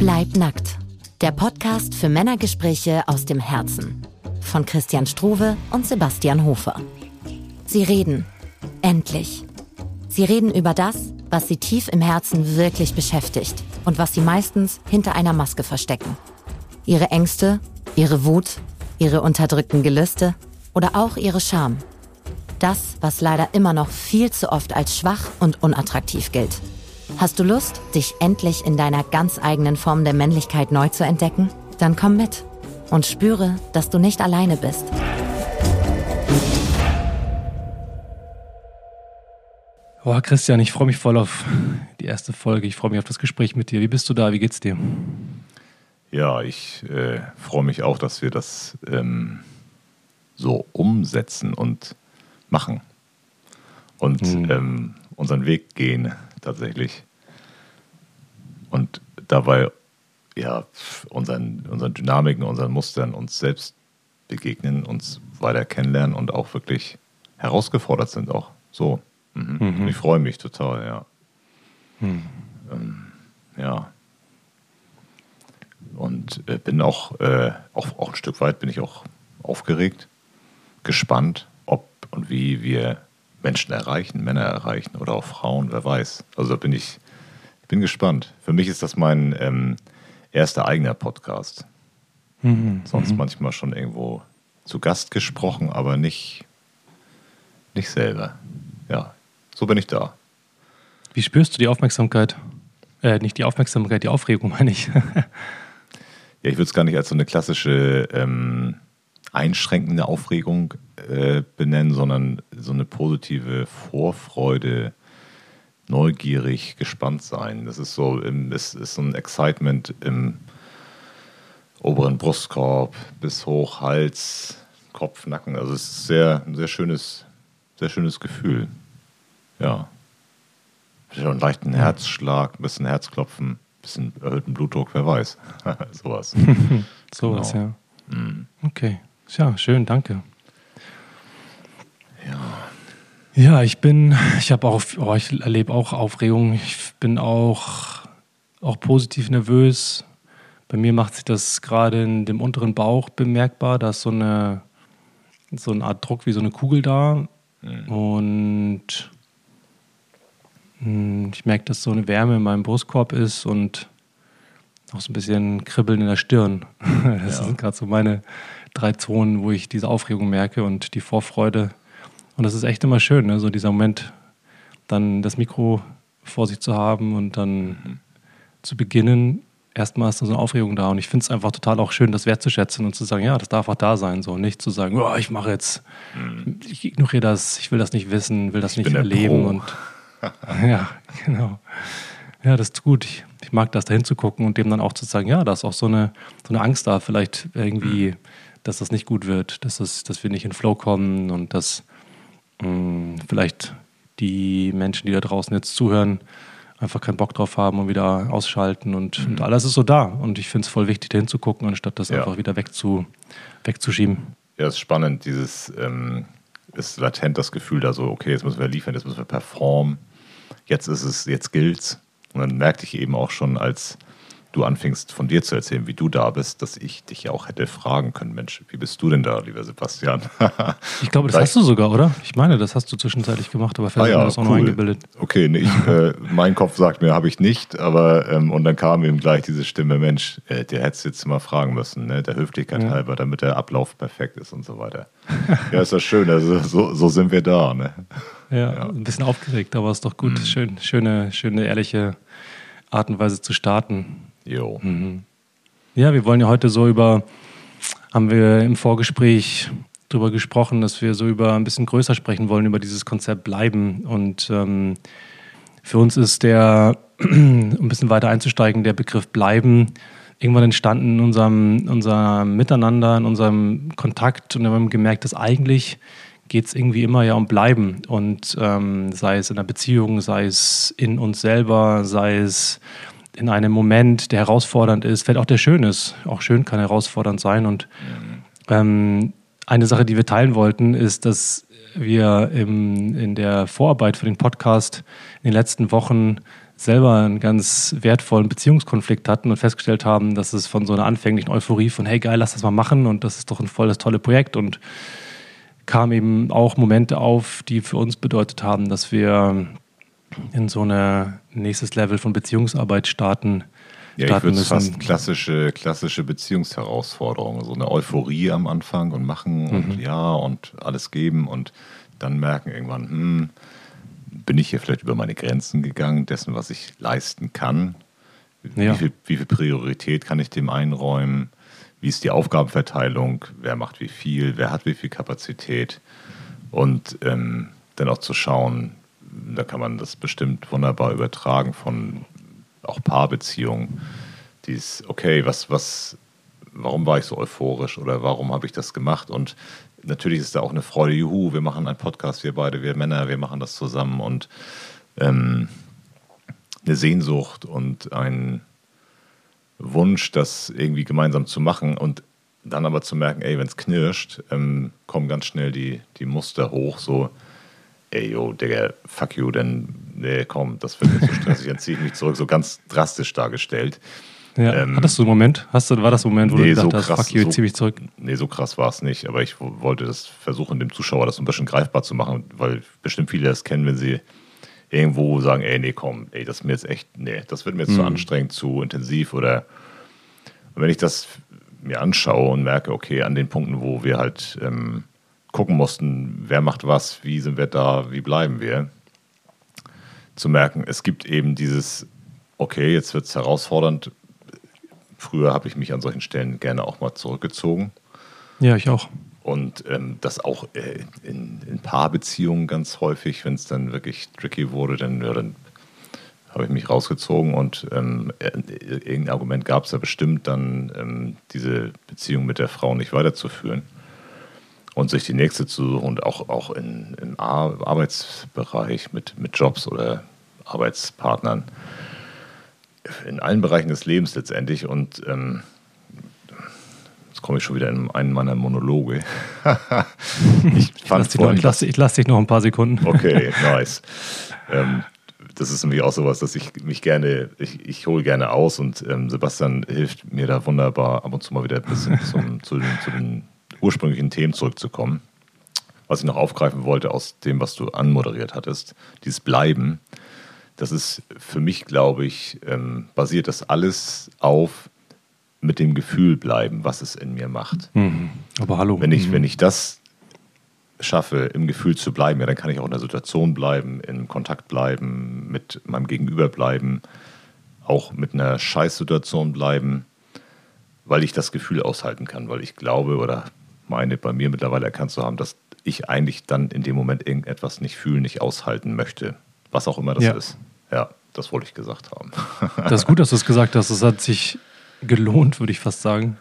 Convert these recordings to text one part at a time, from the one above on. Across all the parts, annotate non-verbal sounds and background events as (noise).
Bleib nackt. Der Podcast für Männergespräche aus dem Herzen. Von Christian Struve und Sebastian Hofer. Sie reden. Endlich. Sie reden über das, was sie tief im Herzen wirklich beschäftigt und was sie meistens hinter einer Maske verstecken. Ihre Ängste, ihre Wut, ihre unterdrückten Gelüste oder auch ihre Scham. Das, was leider immer noch viel zu oft als schwach und unattraktiv gilt. Hast du Lust, dich endlich in deiner ganz eigenen Form der Männlichkeit neu zu entdecken? Dann komm mit und spüre, dass du nicht alleine bist. Oh, Christian, ich freue mich voll auf die erste Folge. Ich freue mich auf das Gespräch mit dir. Wie bist du da? Wie geht's dir? Ja, ich äh, freue mich auch, dass wir das ähm, so umsetzen und machen und mhm. ähm, unseren Weg gehen tatsächlich. Und dabei ja unseren, unseren Dynamiken, unseren Mustern uns selbst begegnen, uns weiter kennenlernen und auch wirklich herausgefordert sind auch. So. Mhm. Mhm. Ich freue mich total, ja. Mhm. Ähm, ja. Und äh, bin auch, äh, auch, auch ein Stück weit bin ich auch aufgeregt, gespannt, ob und wie wir Menschen erreichen, Männer erreichen oder auch Frauen, wer weiß. Also da bin ich, bin gespannt. Für mich ist das mein ähm, erster eigener Podcast. Mhm. Sonst mhm. manchmal schon irgendwo zu Gast gesprochen, aber nicht, nicht selber. Ja, so bin ich da. Wie spürst du die Aufmerksamkeit? Äh, nicht die Aufmerksamkeit, die Aufregung, (laughs) meine ich. ja, ich würde es gar nicht als so eine klassische ähm, einschränkende Aufregung äh, benennen, sondern so eine positive Vorfreude, neugierig, gespannt sein. Das ist so, es ist so ein Excitement im oberen Brustkorb bis hoch Hals, Kopf, Nacken. Also es ist sehr, ein sehr schönes, sehr schönes Gefühl. Ja. Schon einen leichten Herzschlag, ein bisschen Herzklopfen, ein bisschen erhöhten Blutdruck, wer weiß. (laughs) Sowas. (laughs) Sowas, genau. ja. Mhm. Okay. Ja, schön, danke. Ja. Ja, ich bin, ich habe auch, oh, ich erlebe auch Aufregung. Ich bin auch, auch positiv nervös. Bei mir macht sich das gerade in dem unteren Bauch bemerkbar. Da ist so eine, so eine Art Druck wie so eine Kugel da. Mhm. Und hm, ich merke, dass so eine Wärme in meinem Brustkorb ist und auch so ein bisschen Kribbeln in der Stirn. (laughs) Das ja. sind gerade so meine drei Zonen, wo ich diese Aufregung merke und die Vorfreude. Und das ist echt immer schön, ne? so dieser Moment, dann das Mikro vor sich zu haben und dann mhm. zu beginnen. Erstmal ist da so eine Aufregung da und ich finde es einfach total auch schön, das wertzuschätzen und zu sagen, ja, das darf auch da sein, so nicht zu sagen, oh, ich mache jetzt, mhm. ich ignoriere das, ich will das nicht wissen, will das ich nicht erleben und (laughs) ja, genau. Ja, das ist gut. Ich, ich mag das, da hinzugucken und dem dann auch zu sagen, ja, da ist auch so eine, so eine Angst da, vielleicht irgendwie, mhm. dass das nicht gut wird, dass, das, dass wir nicht in Flow kommen und dass mh, hm, vielleicht die Menschen, die da draußen jetzt zuhören, einfach keinen Bock drauf haben und wieder ausschalten und, mhm. und alles ist so da. Und ich finde es voll wichtig, da hinzugucken, anstatt das ja. einfach wieder wegzu, wegzuschieben. Ja, es ist spannend, dieses ähm, ist latent das Gefühl da so, okay, jetzt müssen wir liefern, jetzt müssen wir performen jetzt ist es, jetzt gilt's. Und dann merkte ich eben auch schon, als du anfingst von dir zu erzählen, wie du da bist, dass ich dich ja auch hätte fragen können, Mensch, wie bist du denn da, lieber Sebastian? (laughs) ich glaube, das hast du sogar, oder? Ich meine, das hast du zwischenzeitlich gemacht, aber vielleicht ah, ja, hast du auch cool. noch eingebildet. Okay, nee, ich, äh, mein Kopf sagt mir, habe ich nicht, aber ähm, und dann kam eben gleich diese Stimme, Mensch, äh, der hättest jetzt mal fragen müssen, ne, der Höflichkeit ja. halber, damit der Ablauf perfekt ist und so weiter. ja, ist das schön, also so, so sind wir da, ne? Ja, ja, ein bisschen aufgeregt, aber ist doch gut. Mhm. Schön, schöne, schöne, ehrliche Art und Weise zu starten. Jo. Mhm. Ja, wir wollen ja heute so über, haben wir im Vorgespräch darüber gesprochen, dass wir so über ein bisschen größer sprechen wollen, über dieses Konzept Bleiben. Und ähm, für uns ist der, (clears throat) um ein bisschen weiter einzusteigen, der Begriff Bleiben irgendwann entstanden in unserem, unserem Miteinander, in unserem Kontakt. Und wir haben gemerkt, dass eigentlich geht es irgendwie immer ja um Bleiben. Und ähm, sei es in einer Beziehung, sei es in uns selber, sei es in einem Moment, der herausfordernd ist, vielleicht auch der schön ist. Auch schön kann herausfordernd sein. Und ähm, eine Sache, die wir teilen wollten, ist, dass wir im, in der Vorarbeit für den Podcast in den letzten Wochen selber einen ganz wertvollen Beziehungskonflikt hatten und festgestellt haben, dass es von so einer anfänglichen Euphorie von, hey geil, lass das mal machen und das ist doch ein volles, tolle Projekt und kamen eben auch Momente auf, die für uns bedeutet haben, dass wir in so ein nächstes Level von Beziehungsarbeit starten. Ja, ich würde es fast klassische, klassische Beziehungsherausforderungen, so eine Euphorie am Anfang und machen mhm. und ja und alles geben und dann merken irgendwann, hm, bin ich hier vielleicht über meine Grenzen gegangen, dessen, was ich leisten kann. Ja. Wie, viel, wie, viel, Priorität kann ich dem einräumen? Wie ist die Aufgabenverteilung? Wer macht wie viel? Wer hat wie viel Kapazität? Und ähm, dann auch zu schauen, da kann man das bestimmt wunderbar übertragen von auch Paarbeziehungen. Dies, okay, was, was, warum war ich so euphorisch oder warum habe ich das gemacht? Und natürlich ist da auch eine Freude, juhu, wir machen einen Podcast, wir beide, wir Männer, wir machen das zusammen und ähm, eine Sehnsucht und ein Wunsch, das irgendwie gemeinsam zu machen und dann aber zu merken, ey, wenn es knirscht, ähm, kommen ganz schnell die, die Muster hoch, so, ey, yo, Digga, fuck you, denn, nee, komm, das wird mir zu stressig, dann ziehe ich mich zurück, so ganz drastisch dargestellt. Ja. Ähm, Hattest du einen Moment? Hast du, war das ein Moment, wo nee, du gedacht so hast, fuck you, so, zieh mich zurück? Nee, so krass war es nicht, aber ich wollte das versuchen, dem Zuschauer das ein bisschen greifbar zu machen, weil bestimmt viele das kennen, wenn sie irgendwo sagen, ey, nee, komm, ey, das ist mir jetzt echt, nee, das wird mir jetzt mhm. zu anstrengend, zu intensiv oder und wenn ich das mir anschaue und merke, okay, an den Punkten, wo wir halt ähm, gucken mussten, wer macht was, wie sind wir da, wie bleiben wir, zu merken, es gibt eben dieses, okay, jetzt wird es herausfordernd, Früher habe ich mich an solchen Stellen gerne auch mal zurückgezogen. Ja, ich auch. Und ähm, das auch äh, in, in, Paarbeziehungen ganz häufig, wenn es dann wirklich tricky wurde, dann, ja, dann habe ich mich rausgezogen und ähm, äh, irgendein Argument gab es ja bestimmt, dann ähm, diese Beziehung mit der Frau nicht weiterzuführen und sich die nächste zu suchen und auch, auch in, im Arbeitsbereich mit, mit Jobs oder Arbeitspartnern in allen Bereichen des Lebens letztendlich. Und ähm, jetzt komme ich schon wieder in einen meiner Monologe. (laughs) ich, ich lasse dich, lass, lass dich, noch ein paar Sekunden. okay, (laughs) nice. Ähm, das ist nämlich auch sowas, dass ich mich gerne, ich, ich hole gerne aus und ähm, Sebastian hilft mir da wunderbar, ab und zu mal wieder ein bisschen zum, zu, den, zu den ursprünglichen Themen zurückzukommen. Was ich noch aufgreifen wollte aus dem, was du anmoderiert hattest, dieses Bleiben das ist für mich, glaube ich, ähm, basiert das alles auf mit dem Gefühl bleiben, was es in mir macht. Mhm. Aber hallo. Wenn ich, mhm. wenn ich das schaffe, im Gefühl zu bleiben, ja, dann kann ich auch in der Situation bleiben, in Kontakt bleiben, mit meinem Gegenüber bleiben, auch mit einer Scheißsituation bleiben, weil ich das Gefühl aushalten kann, weil ich glaube oder meine bei mir mittlerweile erkannt zu haben, dass ich eigentlich dann in dem Moment irgendetwas nicht fühlen, nicht aushalten möchte, was auch immer das ja. ist. Ja, das wollte ich gesagt haben. (laughs) das ist gut, dass du es gesagt hast. Das hat sich gelohnt, würde ich fast sagen.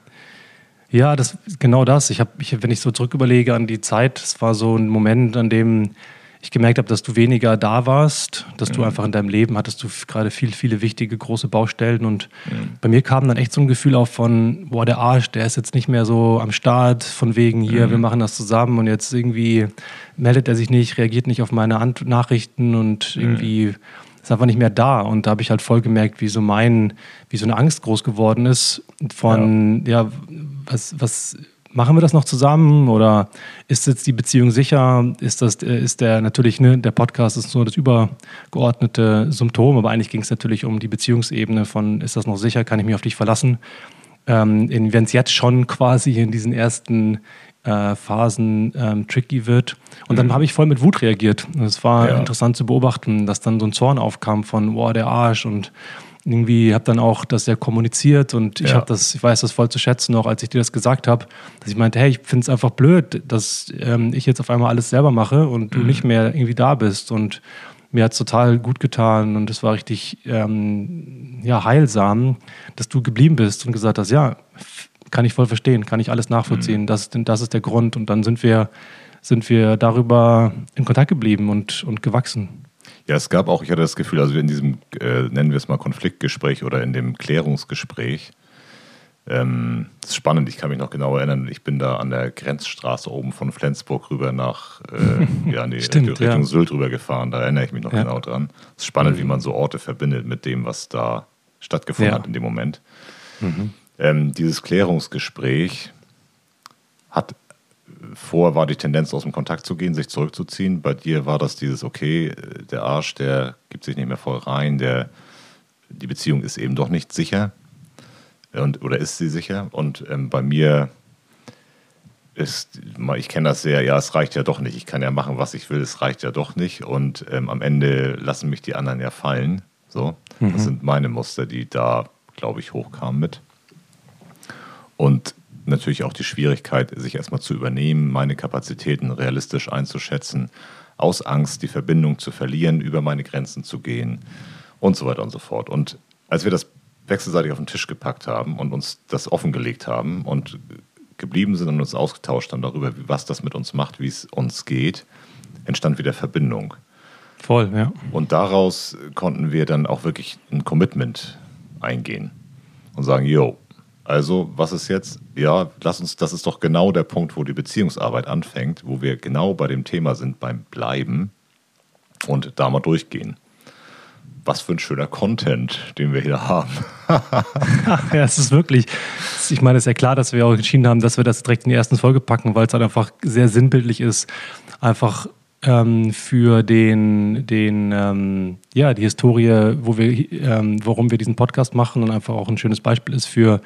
Ja, das genau das. Ich habe, wenn ich so zurück überlege an die Zeit, es war so ein Moment, an dem ich gemerkt habe, dass du weniger da warst, dass mhm. du einfach in deinem Leben hattest du gerade viel, viele wichtige große Baustellen und mhm. bei mir kam dann echt so ein Gefühl auf von, boah, der Arsch, der ist jetzt nicht mehr so am Start, von wegen hier, mhm. wir machen das zusammen und jetzt irgendwie meldet er sich nicht, reagiert nicht auf meine Ant Nachrichten und mhm. irgendwie ist einfach nicht mehr da. Und da habe ich halt voll gemerkt, wie so mein, wie so eine Angst groß geworden ist von, ja, ja was, was machen wir das noch zusammen oder ist jetzt die Beziehung sicher? Ist das, äh, ist der natürlich, ne, der Podcast ist nur das übergeordnete Symptom, aber eigentlich ging es natürlich um die Beziehungsebene von, ist das noch sicher? Kann ich mich auf dich verlassen? Ähm, Wenn es jetzt schon quasi in diesen ersten äh, Phasen ähm, tricky wird. Und dann mhm. habe ich voll mit Wut reagiert. Es war ja. interessant zu beobachten, dass dann so ein Zorn aufkam von, boah, der Arsch und irgendwie habe dann auch das ja kommuniziert und ich ja. habe das, ich weiß das voll zu schätzen, auch als ich dir das gesagt habe, dass ich meinte, hey, ich finde es einfach blöd, dass ähm, ich jetzt auf einmal alles selber mache und du mhm. nicht mehr irgendwie da bist und mir hat es total gut getan und es war richtig ähm, ja, heilsam, dass du geblieben bist und gesagt hast, ja, kann ich voll verstehen, kann ich alles nachvollziehen, mhm. das, das ist der Grund und dann sind wir, sind wir darüber in Kontakt geblieben und, und gewachsen. Ja, es gab auch, ich hatte das Gefühl, also in diesem, äh, nennen wir es mal Konfliktgespräch oder in dem Klärungsgespräch, Ähm, das ist spannend, ich kann mich noch genau erinnern, ich bin da an der Grenzstraße oben von Flensburg rüber nach, äh, ja, nee, (laughs) Stimmt, Richtung ja. Sylt rüber gefahren, da erinnere ich mich noch Ja. genau dran. Es ist spannend, wie man so Orte verbindet mit dem, was da stattgefunden Ja. hat in dem Moment. Ähm, dieses Klärungsgespräch vor war die Tendenz aus dem Kontakt zu gehen, sich zurückzuziehen. Bei dir war das dieses, okay, äh, der Arsch, der gibt sich nicht mehr voll rein, der, die Beziehung ist eben doch nicht sicher. Und, oder ist sie sicher? Und ähm, bei mir ist, ich kenne das sehr, ja, es reicht ja doch nicht. Ich kann ja machen, was ich will, es reicht ja doch nicht. Und ähm, am Ende lassen mich die anderen ja fallen. So, das sind meine Muster, die da, glaube ich, hochkamen mit. Und natürlich auch die Schwierigkeit, sich erstmal zu übernehmen, meine Kapazitäten realistisch einzuschätzen, aus Angst die Verbindung zu verlieren, über meine Grenzen zu gehen und so weiter und so fort. Und als wir das wechselseitig auf den Tisch gepackt haben und uns das offengelegt haben und geblieben sind und uns ausgetauscht haben darüber, was das mit uns macht, wie es uns geht, entstand wieder Verbindung. Voll, ja. Und daraus konnten wir dann auch wirklich ein Commitment eingehen und sagen, yo, also was ist jetzt? Ja, lass uns, das ist doch genau der Punkt, wo die Beziehungsarbeit anfängt, wo wir genau bei dem Thema sind, beim Bleiben und da mal durchgehen. Was für ein schöner Content, den wir hier haben. (laughs) Ja, es ist wirklich, ich meine, es ist ja klar, dass wir auch entschieden haben, dass wir das direkt in die ersten Folge packen, weil es halt einfach sehr sinnbildlich ist, einfach ähm, für den, den ähm, ja, die Historie, wo wir, ähm, warum wir diesen Podcast machen und einfach auch ein schönes Beispiel ist für,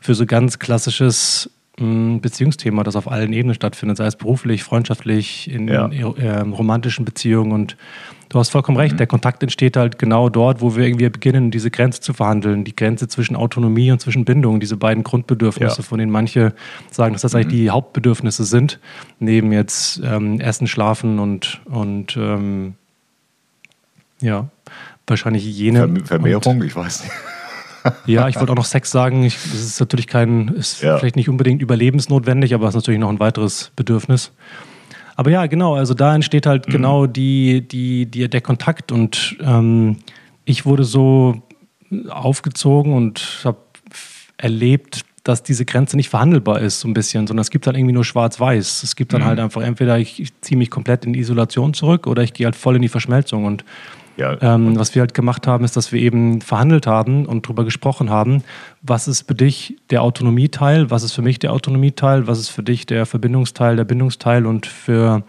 für so ganz klassisches Beziehungsthema, das auf allen Ebenen stattfindet, sei es beruflich, freundschaftlich, in, Ja. äh, romantischen Beziehungen und du hast vollkommen recht, der Kontakt entsteht halt genau dort, wo wir irgendwie beginnen, diese Grenze zu verhandeln, die Grenze zwischen Autonomie und zwischen Bindung, diese beiden Grundbedürfnisse, Ja. von denen manche sagen, dass das eigentlich die Hauptbedürfnisse sind, neben jetzt ähm, Essen, Schlafen und, und ähm, ja, wahrscheinlich jene. Verm Vermehrung, ich weiß nicht. Ja, ich wollte auch noch Sex sagen. Ich, das ist natürlich kein, ist Ja. vielleicht nicht unbedingt überlebensnotwendig, aber es ist natürlich noch ein weiteres Bedürfnis. Aber ja, genau, also da entsteht halt Mhm. genau die, die, die, der Kontakt und ähm, ich wurde so aufgezogen und habe erlebt, dass diese Grenze nicht verhandelbar ist, so ein bisschen, sondern es gibt dann irgendwie nur schwarz-weiß. Es gibt dann Mhm. halt einfach entweder ich, ich ziehe mich komplett in die Isolation zurück oder ich gehe halt voll in die Verschmelzung und Ja, ähm, was wir halt gemacht haben, ist, dass wir eben verhandelt haben und darüber gesprochen haben, was ist für dich der Autonomieteil, was ist für mich der Autonomieteil, was ist für dich der Verbindungsteil, der Bindungsteil und für,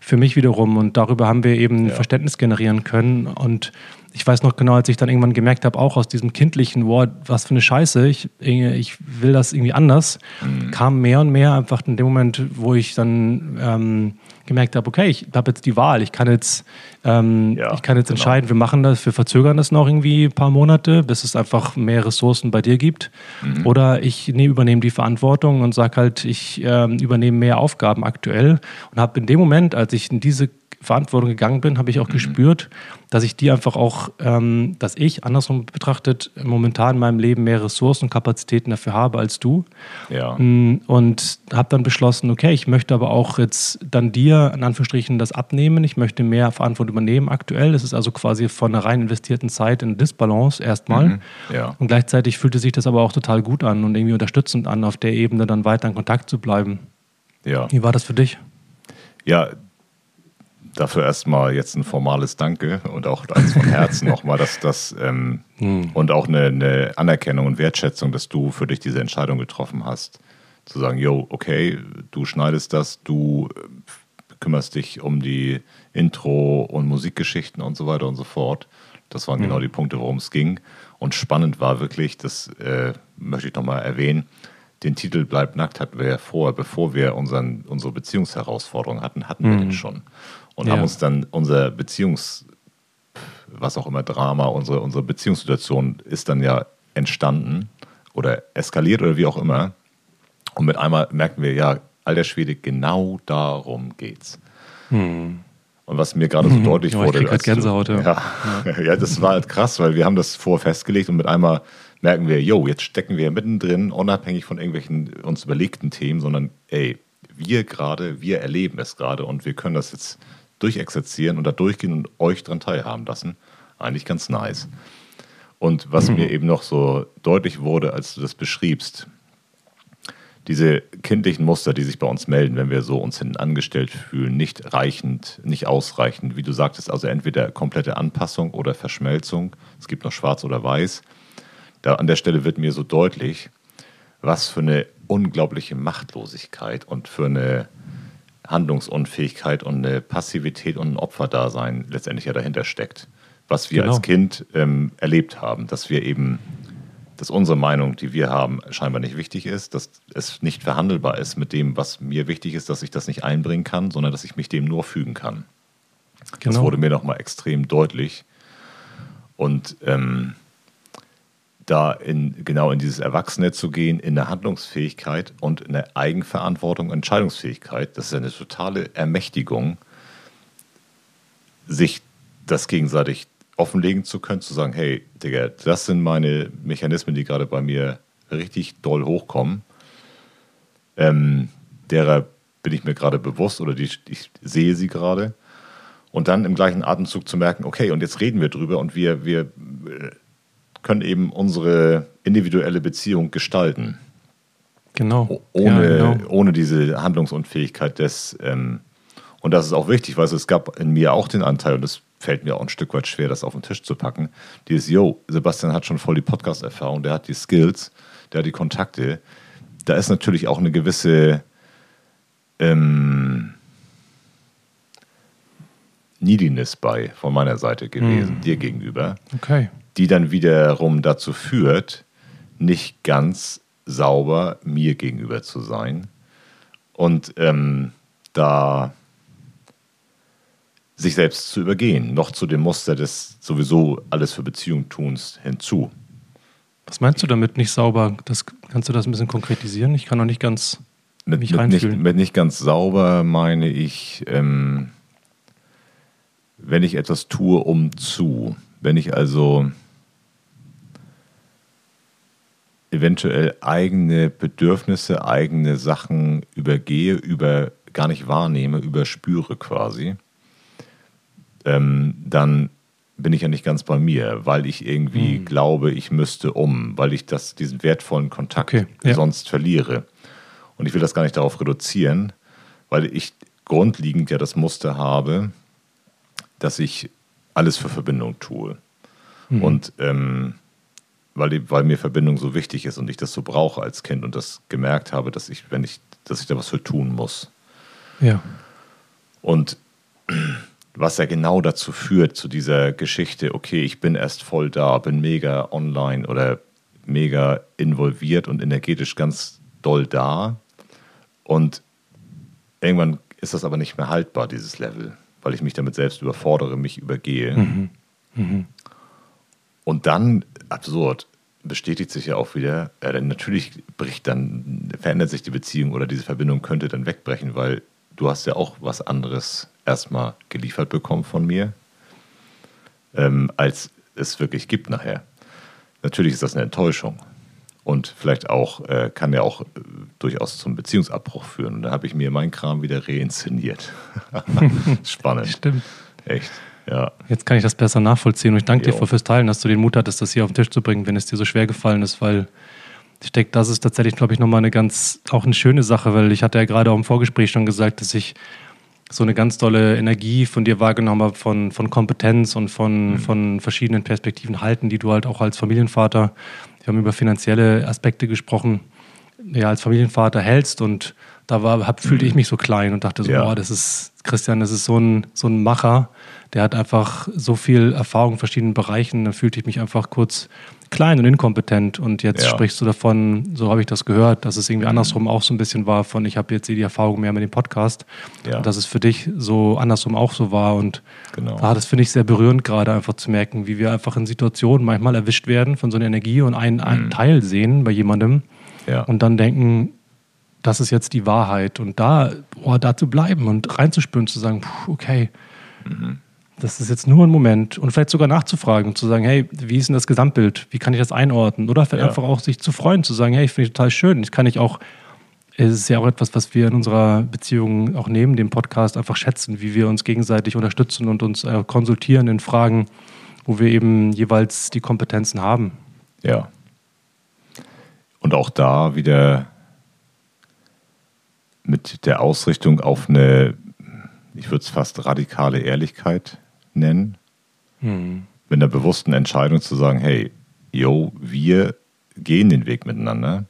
für mich wiederum. Und darüber haben wir eben Ja. Verständnis generieren können. Und ich weiß noch genau, als ich dann irgendwann gemerkt habe, auch aus diesem kindlichen Wort, was für eine Scheiße, ich, ich will das irgendwie anders, Mhm. kam mehr und mehr einfach in dem Moment, wo ich dann ähm, gemerkt habe, okay, ich habe jetzt die Wahl, ich kann jetzt, ähm, Ja, ich kann jetzt genau. entscheiden, wir machen das, wir verzögern das noch irgendwie ein paar Monate, bis es einfach mehr Ressourcen bei dir gibt. Mhm. Oder ich ne, übernehme die Verantwortung und sage halt, ich ähm, übernehme mehr Aufgaben aktuell und habe in dem Moment, als ich in diese Verantwortung gegangen bin, habe ich Mhm. auch gespürt, dass ich die einfach auch, ähm, dass ich andersrum betrachtet momentan in meinem Leben mehr Ressourcen und Kapazitäten dafür habe als du. ja. Mm, Und habe dann beschlossen, okay, ich möchte aber auch jetzt dann dir in Anführungsstrichen das abnehmen. Ich möchte mehr Verantwortung übernehmen aktuell. Das ist also quasi von einer rein investierten Zeit in Disbalance erstmal. Mhm. Ja. Und gleichzeitig fühlte sich das aber auch total gut an und irgendwie unterstützend an, auf der Ebene dann weiter in Kontakt zu bleiben. ja. Wie war das für dich? Ja, dafür erstmal jetzt ein formales Danke und auch eins von Herzen (laughs) nochmal, dass das ähm, und auch eine, eine Anerkennung und Wertschätzung, dass du für dich diese Entscheidung getroffen hast, zu sagen, yo, okay, du schneidest das, du äh, kümmerst dich um die Intro und Musikgeschichten und so weiter und so fort. Das waren genau die Punkte, worum es ging. Und spannend war wirklich, das äh, möchte ich nochmal erwähnen, den Titel Bleib nackt hatten wir ja vorher, bevor wir unseren, unsere Beziehungsherausforderung hatten, hatten wir den schon. Und Ja. haben uns dann unser Beziehungs, was auch immer, Drama, unsere, unsere Beziehungssituation ist dann ja entstanden oder eskaliert oder wie auch immer. Und mit einmal merken wir, ja, alter Schwede, genau darum geht's. Und was mir gerade so deutlich Oh, ich wurde. als du- Gänsehaut, ja. Ja. (laughs) ja, das war halt krass, weil wir haben das vorher festgelegt und mit einmal merken wir, yo, jetzt stecken wir mittendrin, unabhängig von irgendwelchen uns überlegten Themen, sondern ey, wir gerade, wir erleben es gerade und wir können das jetzt durchexerzieren und da durchgehen und euch dran teilhaben lassen. Eigentlich ganz nice. Und was mir eben noch so deutlich wurde, als du das beschriebst, diese kindlichen Muster, die sich bei uns melden, wenn wir so uns hinten angestellt fühlen, nicht reichend, nicht ausreichend, wie du sagtest, also entweder komplette Anpassung oder Verschmelzung. Es gibt noch Schwarz oder Weiß. Da an der Stelle wird mir so deutlich, was für eine unglaubliche Machtlosigkeit und für eine Handlungsunfähigkeit und eine Passivität und ein Opferdasein letztendlich ja dahinter steckt. Was wir genau. als Kind ähm, erlebt haben, dass wir eben dass unsere Meinung, die wir haben, scheinbar nicht wichtig ist, dass es nicht verhandelbar ist mit dem, was mir wichtig ist, dass ich das nicht einbringen kann, sondern dass ich mich dem nur fügen kann. Genau. Das wurde mir nochmal extrem deutlich. Und ähm, da in, genau in dieses Erwachsene zu gehen, in eine Handlungsfähigkeit und eine Eigenverantwortung, Entscheidungsfähigkeit, das ist eine totale Ermächtigung, sich das gegenseitig offenlegen zu können, zu sagen, hey, Digga, das sind meine Mechanismen, die gerade bei mir richtig doll hochkommen. Ähm, derer bin ich mir gerade bewusst oder die, ich sehe sie gerade. Und dann im gleichen Atemzug zu merken, okay, und jetzt reden wir drüber und wir, wir äh, können eben unsere individuelle Beziehung gestalten. Genau. Ohne, ja, genau. ohne diese Handlungsunfähigkeit des, ähm, und das ist auch wichtig, weil es gab in mir auch den Anteil, und das fällt mir auch ein Stück weit schwer, das auf den Tisch zu packen. Dieses, yo, Sebastian hat schon voll die Podcast-Erfahrung, der hat die Skills, der hat die Kontakte. Da ist natürlich auch eine gewisse ähm, Neediness bei von meiner Seite gewesen, mm. dir gegenüber. Okay. Die dann wiederum dazu führt, nicht ganz sauber mir gegenüber zu sein. Und ähm, da sich selbst zu übergehen, noch zu dem Muster des sowieso alles für Beziehungen tuns hinzu. Was meinst du damit nicht sauber? Das, kannst du das ein bisschen konkretisieren? Ich kann noch nicht ganz mit, mich mit Nicht, mit nicht ganz sauber meine ich, ähm, wenn ich etwas tue, um zu. Wenn ich also eventuell eigene Bedürfnisse, eigene Sachen übergehe, über gar nicht wahrnehme, überspüre quasi ähm, dann bin ich ja nicht ganz bei mir, weil ich irgendwie hm. glaube, ich müsste um, weil ich das, diesen wertvollen Kontakt okay, ja. sonst verliere. Und ich will das gar nicht darauf reduzieren, weil ich grundlegend ja das Muster habe, dass ich alles für Verbindung tue. Mhm. Und ähm, weil, die, weil mir Verbindung so wichtig ist und ich das so brauche als Kind und das gemerkt habe, dass ich, wenn ich, dass ich da was für tun muss. Ja. Und was ja genau dazu führt, zu dieser Geschichte, okay, ich bin erst voll da, bin mega online oder mega involviert und energetisch ganz doll da. Und irgendwann ist das aber nicht mehr haltbar, dieses Level, weil ich mich damit selbst überfordere, mich übergehe. Mhm. Mhm. Und dann, absurd, bestätigt sich ja auch wieder, ja, denn natürlich bricht dann, verändert sich die Beziehung oder diese Verbindung könnte dann wegbrechen, weil du hast ja auch was anderes erstmal geliefert bekommen von mir, ähm, als es wirklich gibt nachher. Natürlich ist das eine Enttäuschung und vielleicht auch, äh, kann ja auch äh, durchaus zum Beziehungsabbruch führen. Und dann habe ich mir meinen Kram wieder reinszeniert. (laughs) Spannend. Stimmt. Echt. Ja. Jetzt kann ich das besser nachvollziehen und ich danke jo. dir fürs Teilen, dass du den Mut hattest, das hier auf den Tisch zu bringen, wenn es dir so schwer gefallen ist, weil ich denke, das ist tatsächlich, glaube ich, nochmal eine ganz, auch eine schöne Sache, weil ich hatte ja gerade auch im Vorgespräch schon gesagt, dass ich so eine ganz tolle Energie von dir wahrgenommen habe, von, von Kompetenz und von, mhm. von verschiedenen Perspektiven halten, die du halt auch als Familienvater, wir haben über finanzielle Aspekte gesprochen, ja, als Familienvater hältst und da war, hab, fühlte ich mhm. mich so klein und dachte so, ja. boah, das ist, Christian, das ist so ein, so ein Macher, der hat einfach so viel Erfahrung in verschiedenen Bereichen, da fühlte ich mich einfach kurz klein und inkompetent. Und jetzt ja. sprichst du davon, so habe ich das gehört, dass es irgendwie mhm. andersrum auch so ein bisschen war von, ich habe jetzt die Erfahrung mehr mit dem Podcast. Ja. Und dass es für dich so andersrum auch so war. Und genau. ah, das finde ich sehr berührend, gerade einfach zu merken, wie wir einfach in Situationen manchmal erwischt werden von so einer Energie und einen, einen mhm. Teil sehen bei jemandem ja. und dann denken, das ist jetzt die Wahrheit. Und da, oh, da zu bleiben und reinzuspüren, zu sagen, okay, mhm das ist jetzt nur ein Moment und vielleicht sogar nachzufragen und zu sagen, hey, wie ist denn das Gesamtbild? Wie kann ich das einordnen? Oder vielleicht ja. einfach auch sich zu freuen, zu sagen, hey, ich finde ich total schön. Ich kann ich auch, es ist ja auch etwas, was wir in unserer Beziehung auch neben dem Podcast einfach schätzen, wie wir uns gegenseitig unterstützen und uns äh, konsultieren in Fragen, wo wir eben jeweils die Kompetenzen haben. Ja. Und auch da wieder mit der Ausrichtung auf eine, ich würde es fast radikale Ehrlichkeit nennen. Mhm. Mit einer bewussten Entscheidung zu sagen, hey, yo, wir gehen den Weg miteinander,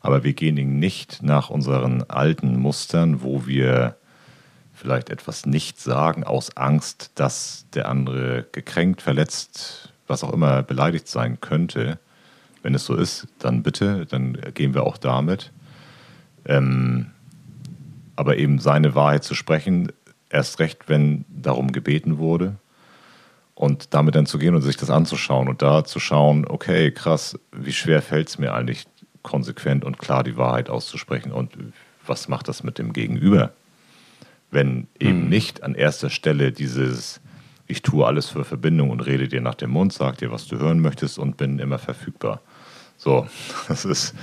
aber wir gehen ihn nicht nach unseren alten Mustern, wo wir vielleicht etwas nicht sagen aus Angst, dass der andere gekränkt, verletzt, was auch immer beleidigt sein könnte. Wenn es so ist, dann bitte, dann gehen wir auch damit. Ähm, aber eben seine Wahrheit zu sprechen, erst recht, wenn darum gebeten wurde. Und damit dann zu gehen und sich das anzuschauen und da zu schauen, okay, krass, wie schwer fällt es mir eigentlich, konsequent und klar die Wahrheit auszusprechen und was macht das mit dem Gegenüber? wenn eben mhm. nicht an erster Stelle dieses ich tue alles für Verbindung und rede dir nach dem Mund, sag dir, was du hören möchtest und bin immer verfügbar. So, (laughs) das ist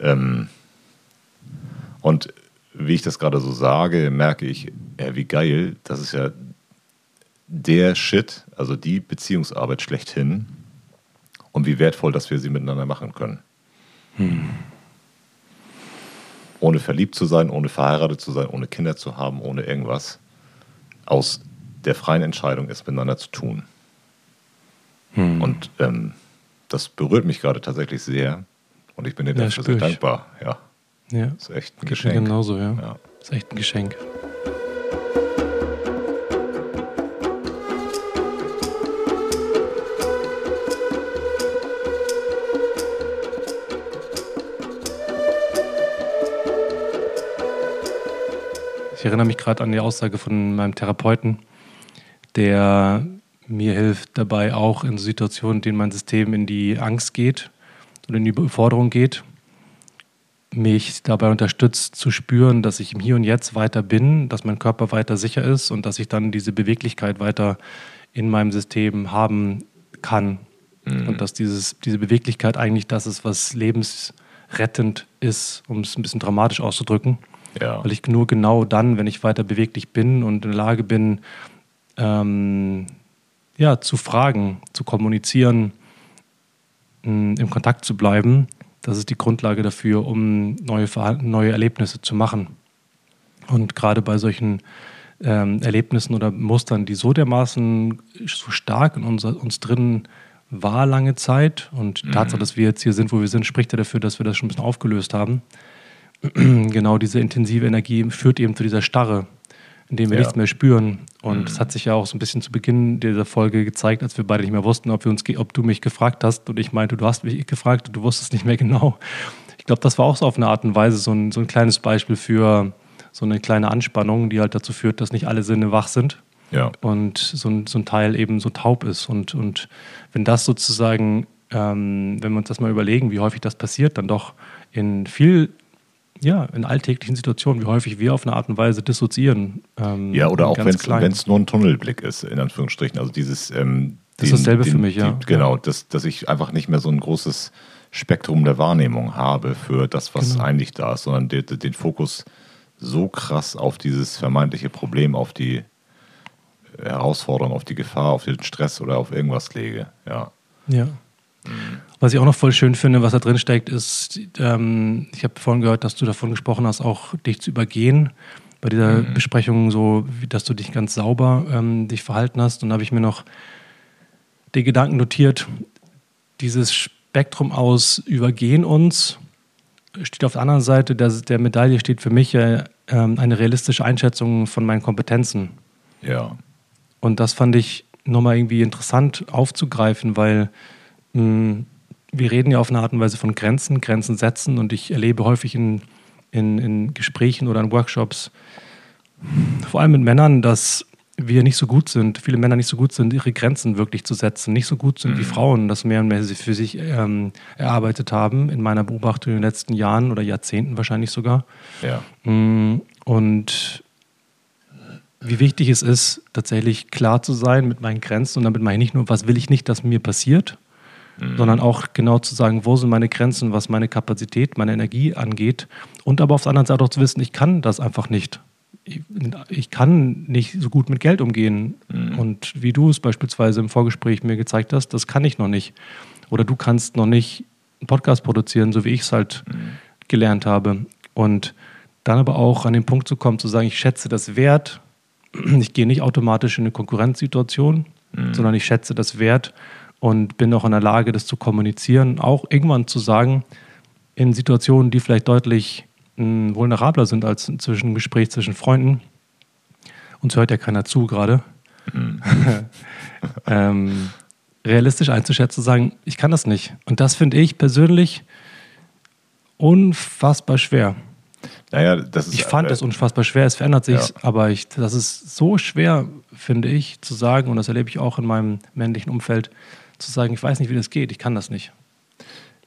ähm, und wie ich das gerade so sage, merke ich, ja, wie geil, das ist ja der Shit, also die Beziehungsarbeit schlechthin und wie wertvoll, dass wir sie miteinander machen können. Hm ohne verliebt zu sein, ohne verheiratet zu sein, ohne Kinder zu haben, ohne irgendwas, aus der freien Entscheidung ist, miteinander zu tun. Hm. Und ähm, das berührt mich gerade tatsächlich sehr. Und ich bin dir dafür sehr dankbar. Ja. Ja. Das ist echt ein Geschenk. Genauso, ja. ja. Das ist echt ein Geschenk. Ich erinnere mich gerade an die Aussage von meinem Therapeuten, der mir hilft dabei auch in Situationen, in denen mein System in die Angst geht oder in die Überforderung geht, mich dabei unterstützt zu spüren, dass ich im Hier und Jetzt weiter bin, dass mein Körper weiter sicher ist und dass ich dann diese Beweglichkeit weiter in meinem System haben kann. Mhm. Und dass dieses, diese Beweglichkeit eigentlich das ist, was lebensrettend ist, um es ein bisschen dramatisch auszudrücken. Ja. Weil ich nur genau dann, wenn ich weiter beweglich bin und in der Lage bin, ähm, ja, zu fragen, zu kommunizieren, mh, im Kontakt zu bleiben, das ist die Grundlage dafür, um neue, neue Erlebnisse zu machen. Und gerade bei solchen ähm, Erlebnissen oder Mustern, die so dermaßen so stark in unser, uns drin war lange Zeit und mhm. Tatsache, dass wir jetzt hier sind, wo wir sind, spricht ja dafür, dass wir das schon ein bisschen aufgelöst haben. (clears throat) genau diese intensive Energie führt eben zu dieser Starre, in dem wir ja. nichts mehr spüren. Und mhm. es mhm. hat sich ja auch so ein bisschen zu Beginn dieser Folge gezeigt, als wir beide nicht mehr wussten, ob, wir uns, ob du mich gefragt hast und ich meinte, du hast mich gefragt und du wusstest nicht mehr (laughs) genau. Ich glaube, das war auch so auf eine Art und Weise so ein, so ein kleines Beispiel für so eine kleine Anspannung, die halt dazu führt, dass nicht alle Sinne wach sind. Ja. Und so ein, so ein Teil eben so taub ist. Und, und wenn das sozusagen, ähm, wenn wir uns das mal überlegen, wie häufig das passiert, dann doch in viel ja, in alltäglichen Situationen, wie häufig wir auf eine Art und Weise dissoziieren. Ähm, ja, oder auch wenn es nur ein Tunnelblick ist, in Anführungsstrichen. Also dieses. Ähm, das den, ist dasselbe den, für mich, ja. Die, genau, dass, dass ich einfach nicht mehr so ein großes Spektrum der Wahrnehmung habe für das, was genau. eigentlich da ist, sondern den, den Fokus so krass auf dieses vermeintliche Problem, auf die Herausforderung, auf die Gefahr, auf den Stress oder auf irgendwas lege. Ja. Ja. Was ich auch noch voll schön finde, was da drin steckt, ist, ähm, ich habe vorhin gehört, dass du davon gesprochen hast, auch dich zu übergehen bei dieser mhm. Besprechung, so dass du dich ganz sauber ähm, dich verhalten hast. Und da habe ich mir noch den Gedanken notiert, dieses Spektrum aus Übergehen uns steht auf der anderen Seite der, der Medaille steht für mich äh, eine realistische Einschätzung von meinen Kompetenzen. Ja. Und das fand ich nochmal irgendwie interessant aufzugreifen, weil wir reden ja auf eine Art und Weise von Grenzen, Grenzen setzen und ich erlebe häufig in, in, in Gesprächen oder in Workshops, vor allem mit Männern, dass wir nicht so gut sind, viele Männer nicht so gut sind, ihre Grenzen wirklich zu setzen, nicht so gut sind mhm. wie Frauen, das mehr und mehr für sich ähm, erarbeitet haben, in meiner Beobachtung in den letzten Jahren oder Jahrzehnten wahrscheinlich sogar. Ja. Hm, und wie wichtig es ist, tatsächlich klar zu sein mit meinen Grenzen und damit meine ich nicht nur, was will ich nicht, dass mir passiert, mhm. sondern auch genau zu sagen, wo sind meine Grenzen, was meine Kapazität, meine Energie angeht. Und aber auf der anderen Seite auch zu wissen, ich kann das einfach nicht. Ich, ich kann nicht so gut mit Geld umgehen. Mhm. Und wie du es beispielsweise im Vorgespräch mir gezeigt hast, das kann ich noch nicht. Oder du kannst noch nicht einen Podcast produzieren, so wie ich es halt mhm. gelernt habe. Und dann aber auch an den Punkt zu kommen, zu sagen, ich schätze das Wert, ich gehe nicht automatisch in eine Konkurrenzsituation, mhm. sondern ich schätze das Wert und bin auch in der Lage, das zu kommunizieren, auch irgendwann zu sagen, in Situationen, die vielleicht deutlich mh, hm, vulnerabler sind als zwischen einem Gespräch zwischen Freunden, uns hört ja keiner zu gerade, mhm. (laughs) ähm, realistisch einzuschätzen, zu sagen, ich kann das nicht. Und das finde ich persönlich unfassbar schwer. Naja, das ist, ich fand es äh, unfassbar schwer, es verändert sich, ja. aber ich, das ist so schwer, finde ich, zu sagen, und das erlebe ich auch in meinem männlichen Umfeld, zu sagen, ich weiß nicht, wie das geht, ich kann das nicht.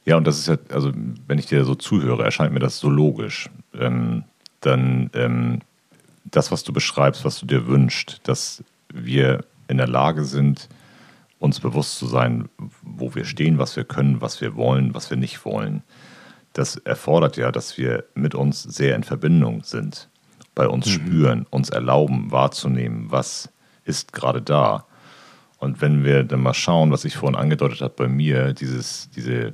Ja, und das ist ja, also wenn ich dir so zuhöre, erscheint mir das so logisch. Ähm, dann ähm, das, was du beschreibst, was du dir wünschst, dass wir in der Lage sind, uns bewusst zu sein, wo wir stehen, was wir können, was wir wollen, was wir nicht wollen. Das erfordert ja, dass wir mit uns sehr in Verbindung sind, bei uns mhm. spüren, uns erlauben wahrzunehmen, was ist gerade da. Und wenn wir dann mal schauen, was ich vorhin angedeutet habe bei mir, dieses, diese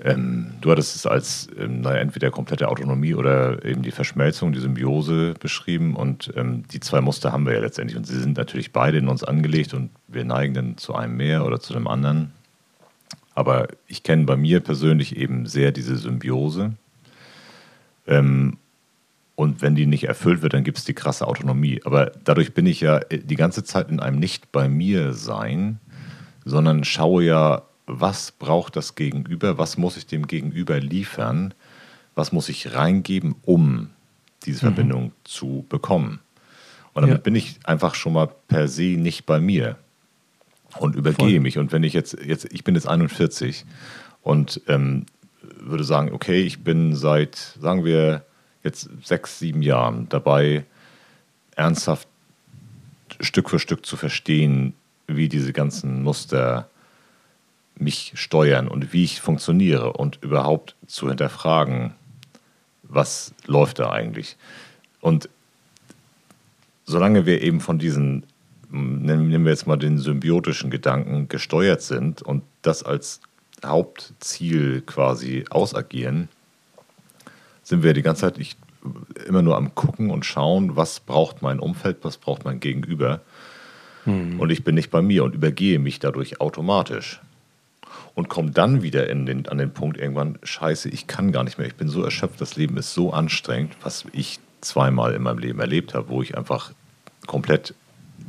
ähm, du hattest es als ähm, naja, entweder komplette Autonomie oder eben die Verschmelzung, die Symbiose beschrieben. Und ähm, die zwei Muster haben wir ja letztendlich. Und sie sind natürlich beide in uns angelegt und wir neigen dann zu einem mehr oder zu dem anderen. Aber ich kenne bei mir persönlich eben sehr diese Symbiose. Ähm, und wenn die nicht erfüllt wird, dann gibt es die krasse Autonomie. Aber dadurch bin ich ja die ganze Zeit in einem nicht bei mir sein, sondern schaue ja was braucht das Gegenüber, was muss ich dem Gegenüber liefern, was muss ich reingeben, um diese mhm. Verbindung zu bekommen. Und damit ja. bin ich einfach schon mal per se nicht bei mir und übergehe Voll. mich. Und wenn ich jetzt, jetzt, ich bin jetzt 41 und ähm, würde sagen, okay, ich bin seit, sagen wir, jetzt sechs, sieben Jahren dabei, ernsthaft Stück für Stück zu verstehen, wie diese ganzen Muster mich steuern und wie ich funktioniere und überhaupt zu hinterfragen, was läuft da eigentlich. Und solange wir eben von diesen, nehmen wir jetzt mal den symbiotischen Gedanken, gesteuert sind und das als Hauptziel quasi ausagieren, sind wir die ganze Zeit ich, immer nur am Gucken und Schauen, was braucht mein Umfeld, was braucht mein Gegenüber. Mhm. Und ich bin nicht bei mir und übergehe mich dadurch automatisch und komme dann wieder in den, an den Punkt irgendwann, scheiße, ich kann gar nicht mehr, ich bin so erschöpft, das Leben ist so anstrengend, was ich zweimal in meinem Leben erlebt habe, wo ich einfach komplett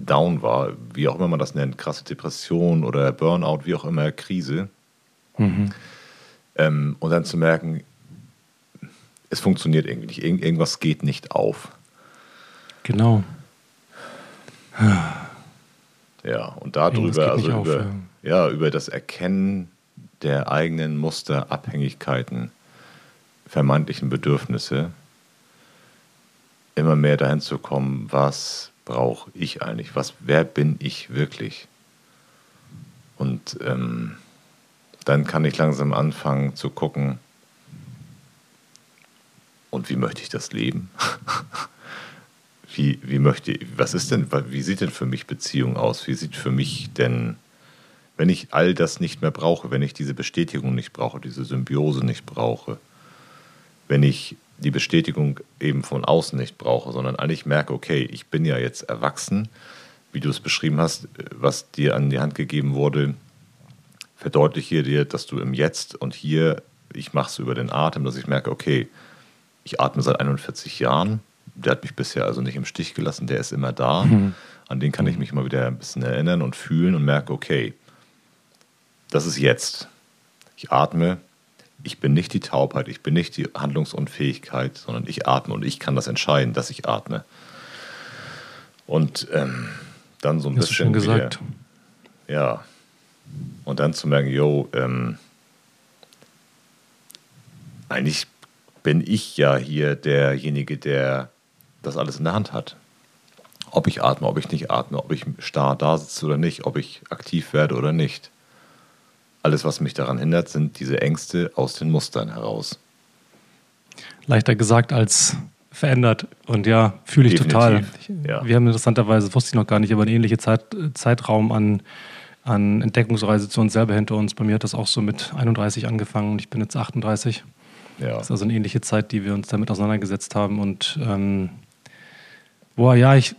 down war, wie auch immer man das nennt, krasse Depression oder Burnout, wie auch immer, Krise. Mhm. Ähm, und dann zu merken, es funktioniert irgendwie nicht, Irgend, irgendwas geht nicht auf. Genau. Ja, und darüber, also über, auf, ja. ja, über das Erkennen der eigenen Muster, Abhängigkeiten, vermeintlichen Bedürfnisse immer mehr dahin zu kommen, was brauche ich eigentlich, was, wer bin ich wirklich? Und ähm, dann kann ich langsam anfangen zu gucken, und wie möchte ich das leben? (laughs) wie, wie möchte was ist denn, wie sieht denn für mich Beziehung aus? Wie sieht für mich denn wenn ich all das nicht mehr brauche, wenn ich diese Bestätigung nicht brauche, diese Symbiose nicht brauche, wenn ich die Bestätigung eben von außen nicht brauche, sondern eigentlich merke, okay, ich bin ja jetzt erwachsen, wie du es beschrieben hast, was dir an die Hand gegeben wurde, verdeutliche dir, dass du im Jetzt und hier, ich mache es über den Atem, dass ich merke, okay, ich atme seit 41 Jahren, der hat mich bisher also nicht im Stich gelassen, der ist immer da, mhm. an den kann ich mich mal wieder ein bisschen erinnern und fühlen und merke, okay, das ist jetzt. Ich atme. Ich bin nicht die Taubheit, ich bin nicht die Handlungsunfähigkeit, sondern ich atme und ich kann das entscheiden, dass ich atme. Und ähm, dann so ein Hast bisschen. Du schon gesagt. Wieder, ja. Und dann zu merken, yo, ähm, eigentlich bin ich ja hier derjenige, der das alles in der Hand hat. Ob ich atme, ob ich nicht atme, ob ich starr da sitze oder nicht, ob ich aktiv werde oder nicht. Alles, was mich daran hindert, sind diese Ängste aus den Mustern heraus. Leichter gesagt als verändert. Und ja, fühle ich Definitiv. total. Ja. Wir haben interessanterweise, wusste ich noch gar nicht, aber einen ähnlichen Zeit, Zeitraum an, an Entdeckungsreise zu uns selber hinter uns. Bei mir hat das auch so mit 31 angefangen und ich bin jetzt 38. Ja. Das ist also eine ähnliche Zeit, die wir uns damit auseinandergesetzt haben. Und ähm, boah, ja, ich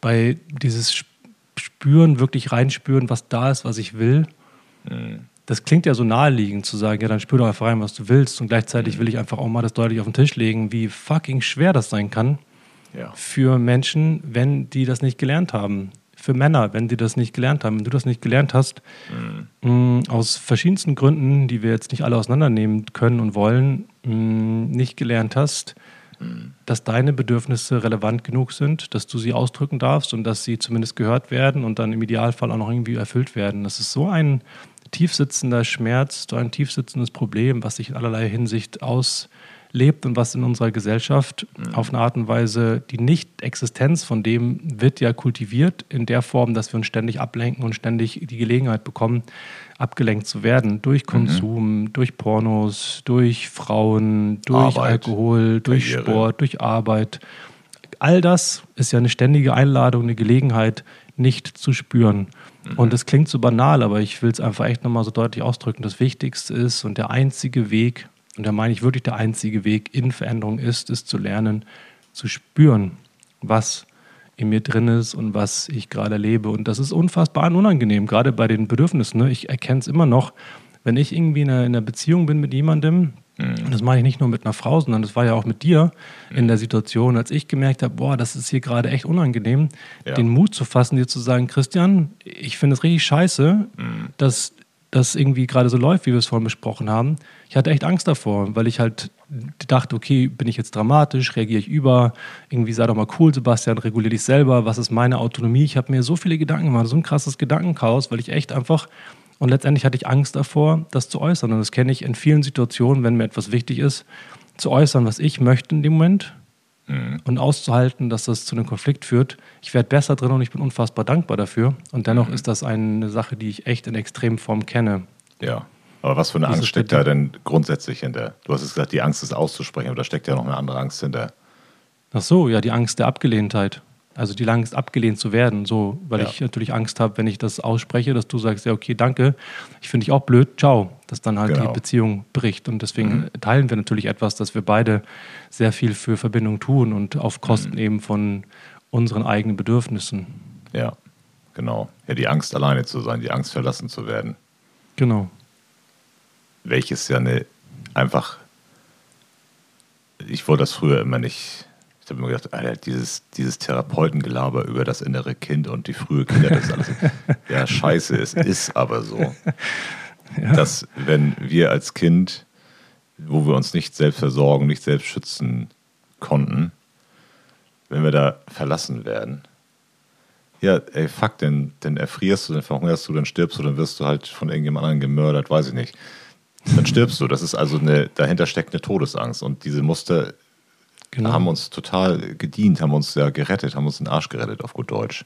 bei dieses Spüren, wirklich reinspüren, was da ist, was ich will. Mhm. Das klingt ja so naheliegend zu sagen, ja, dann spür doch einfach rein, was du willst. Und gleichzeitig mhm. will ich einfach auch mal das deutlich auf den Tisch legen, wie fucking schwer das sein kann ja. für Menschen, wenn die das nicht gelernt haben für Männer, wenn die das nicht gelernt haben. Wenn du das nicht gelernt hast, mhm. mh, aus verschiedensten Gründen, die wir jetzt nicht alle auseinandernehmen können und wollen, nicht gelernt hast, dass deine Bedürfnisse relevant genug sind, dass du sie ausdrücken darfst und dass sie zumindest gehört werden und dann im Idealfall auch noch irgendwie erfüllt werden. Das ist so ein tiefsitzender Schmerz, so ein tiefsitzendes Problem, was sich in allerlei Hinsicht aus lebt und was in unserer Gesellschaft mhm. auf eine Art und Weise, die Nicht-Existenz von dem wird ja kultiviert in der Form, dass wir uns ständig ablenken und ständig die Gelegenheit bekommen, abgelenkt zu werden durch mhm. Konsum, mhm. durch Pornos, durch Frauen, durch Arbeit, Alkohol, durch Karriere. Sport, durch Arbeit. All das ist ja eine ständige Einladung, eine Gelegenheit, nicht zu spüren. Mhm. Und es klingt so banal, aber ich will es einfach echt nochmal so deutlich ausdrücken. Das Wichtigste ist und der einzige Weg, und da meine ich wirklich, der einzige Weg in Veränderung ist, es zu lernen, zu spüren, was in mir drin ist und was ich gerade erlebe. Und das ist unfassbar unangenehm, gerade bei den Bedürfnissen. Ne? Ich erkenne es immer noch, wenn ich irgendwie in einer, in einer Beziehung bin mit jemandem, mhm. und das mache ich nicht nur mit einer Frau, sondern das war ja auch mit dir mhm. in der Situation, als ich gemerkt habe, boah, das ist hier gerade echt unangenehm, ja. den Mut zu fassen, dir zu sagen, Christian, ich finde es richtig scheiße, mhm. dass das irgendwie gerade so läuft, wie wir es vorhin besprochen haben. Ich hatte echt Angst davor, weil ich halt dachte, okay, bin ich jetzt dramatisch, reagiere ich über, irgendwie sei doch mal cool, Sebastian, regulier dich selber, was ist meine Autonomie? Ich habe mir so viele Gedanken gemacht, so ein krasses Gedankenchaos, weil ich echt einfach, und letztendlich hatte ich Angst davor, das zu äußern. Und das kenne ich in vielen Situationen, wenn mir etwas wichtig ist, zu äußern, was ich möchte in dem Moment mhm. und auszuhalten, dass das zu einem Konflikt führt. Ich werde besser drin und ich bin unfassbar dankbar dafür. Und dennoch mhm. ist das eine Sache, die ich echt in Extremform kenne. Ja. Aber was für eine Angst steckt da denn grundsätzlich hinter? Du hast es gesagt, die Angst ist auszusprechen, aber da steckt ja noch eine andere Angst hinter. Ach so, ja, die Angst der Abgelehntheit. Also die Angst, abgelehnt zu werden, so, weil ja. ich natürlich Angst habe, wenn ich das ausspreche, dass du sagst, ja, okay, danke, ich finde dich auch blöd, ciao, dass dann halt genau. die Beziehung bricht. Und deswegen mhm. teilen wir natürlich etwas, dass wir beide sehr viel für Verbindung tun und auf Kosten mhm. eben von unseren eigenen Bedürfnissen. Ja, genau. Ja, die Angst, alleine zu sein, die Angst, verlassen zu werden. Genau. Welches ja eine einfach, ich wollte das früher immer nicht ich habe mir gedacht, Alter, dieses, dieses Therapeutengelaber über das innere Kind und die frühe Kinder, das ist alles. (laughs) ja, scheiße, es ist aber so. Ja. Dass, wenn wir als Kind, wo wir uns nicht selbst versorgen, nicht selbst schützen konnten, wenn wir da verlassen werden, ja, ey, fuck, denn, denn erfrierst du, dann verhungerst du, dann stirbst du, dann wirst du halt von irgendjemand anderem gemördert, weiß ich nicht. Dann stirbst du. Das ist also eine, dahinter steckt eine Todesangst. Und diese Muster genau. haben uns total gedient, haben uns ja gerettet, haben uns den Arsch gerettet, auf gut Deutsch.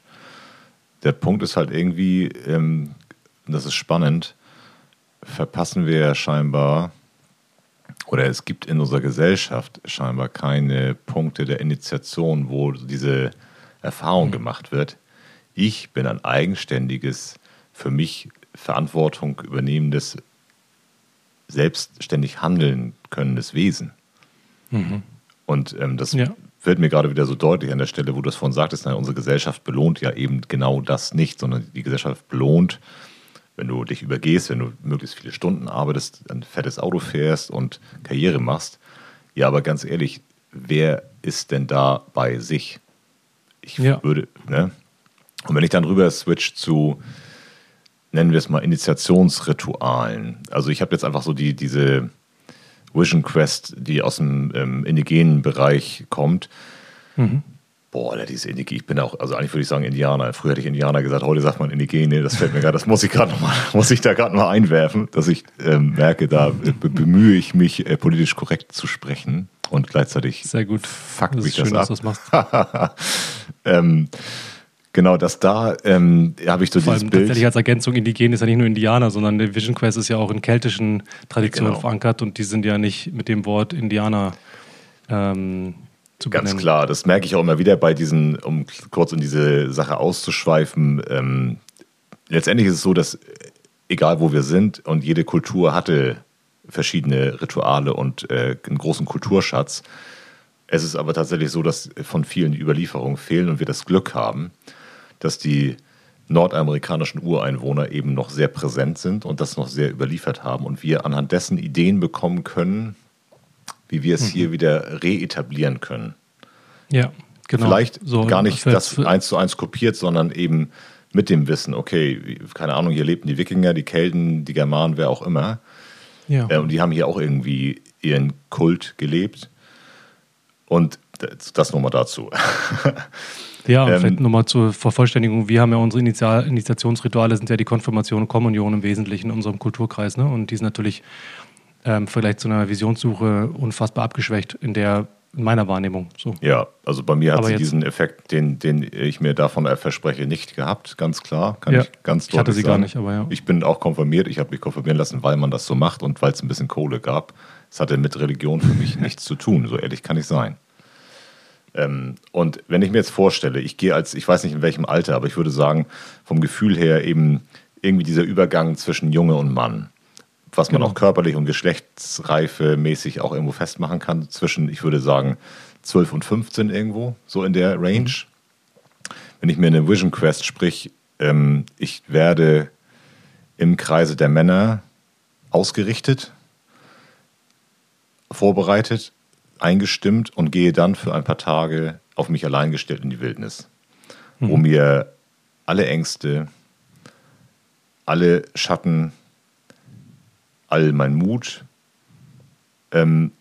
Der Punkt ist halt irgendwie, ähm, das ist spannend, verpassen wir ja scheinbar, oder es gibt in unserer Gesellschaft scheinbar keine Punkte der Initiation, wo diese Erfahrung mhm. gemacht wird. Ich bin ein eigenständiges, für mich Verantwortung übernehmendes, selbstständig handeln könnendes Wesen. Mhm. Und ähm, das ja. wird mir gerade wieder so deutlich an der Stelle, wo du es vorhin sagtest, na, unsere Gesellschaft belohnt ja eben genau das nicht, sondern die Gesellschaft belohnt, wenn du dich übergehst, wenn du möglichst viele Stunden arbeitest, ein fettes Auto fährst und Karriere machst. Ja, aber ganz ehrlich, wer ist denn da bei sich? Ich ja. würde, ne? Und wenn ich dann rüber switch zu, nennen wir es mal, Initiationsritualen. Also ich habe jetzt einfach so die, diese Vision Quest, die aus dem ähm, indigenen Bereich kommt. Mhm. Boah, diese Indigene, ich bin auch, also eigentlich würde ich sagen Indianer. Früher hätte ich Indianer gesagt, heute sagt man Indigene. Das fällt mir gerade, das muss ich gerade nochmal, (laughs) muss ich da gerade mal einwerfen, dass ich ähm, merke, da bemühe ich mich, äh, politisch korrekt zu sprechen und gleichzeitig Sehr gut. mich das schön, ab. Dass du das machst. (laughs) ähm, Genau, dass da ähm, habe ich so Vor dieses allem Bild. Tatsächlich als Ergänzung indigen ist ja nicht nur Indianer, sondern der Vision Quest ist ja auch in keltischen Traditionen genau. verankert und die sind ja nicht mit dem Wort Indianer ähm, zu Ganz benennen. klar, das merke ich auch immer wieder bei diesen, um kurz in diese Sache auszuschweifen. Ähm, letztendlich ist es so, dass egal wo wir sind und jede Kultur hatte verschiedene Rituale und äh, einen großen Kulturschatz. Es ist aber tatsächlich so, dass von vielen die Überlieferungen fehlen und wir das Glück haben, dass die nordamerikanischen Ureinwohner eben noch sehr präsent sind und das noch sehr überliefert haben und wir anhand dessen Ideen bekommen können, wie wir es mhm. hier wieder reetablieren können. Ja, genau. Vielleicht so, gar nicht das eins zu eins kopiert, sondern eben mit dem Wissen, okay, keine Ahnung, hier lebten die Wikinger, die Kelten, die Germanen, wer auch immer. Ja. Äh, und die haben hier auch irgendwie ihren Kult gelebt. Und das nochmal dazu. (laughs) Ja, und ähm, vielleicht nochmal zur Vervollständigung. Wir haben ja unsere Initial Initiationsrituale, sind ja die Konfirmation und Kommunion im Wesentlichen in unserem Kulturkreis. Ne? Und die sind natürlich ähm, Vergleich zu einer Visionssuche unfassbar abgeschwächt in der in meiner Wahrnehmung. So. Ja, also bei mir hat sie diesen Effekt, den, den ich mir davon verspreche, nicht gehabt, ganz klar. Kann ja, ich ganz deutlich Ich hatte sie sagen. gar nicht, aber ja. Ich bin auch konfirmiert, ich habe mich konfirmieren lassen, weil man das so macht und weil es ein bisschen Kohle gab. Es hatte mit Religion für mich (laughs) nichts zu tun, so ehrlich kann ich sein. Ähm, und wenn ich mir jetzt vorstelle, ich gehe als, ich weiß nicht in welchem Alter, aber ich würde sagen, vom Gefühl her eben irgendwie dieser Übergang zwischen Junge und Mann, was man genau. auch körperlich und geschlechtsreife mäßig auch irgendwo festmachen kann, zwischen, ich würde sagen, 12 und 15 irgendwo, so in der Range. Mhm. Wenn ich mir eine Vision Quest sprich, ähm, ich werde im Kreise der Männer ausgerichtet, vorbereitet eingestimmt und gehe dann für ein paar Tage auf mich allein gestellt in die Wildnis, mhm. wo mir alle Ängste, alle Schatten, all mein Mut, ähm,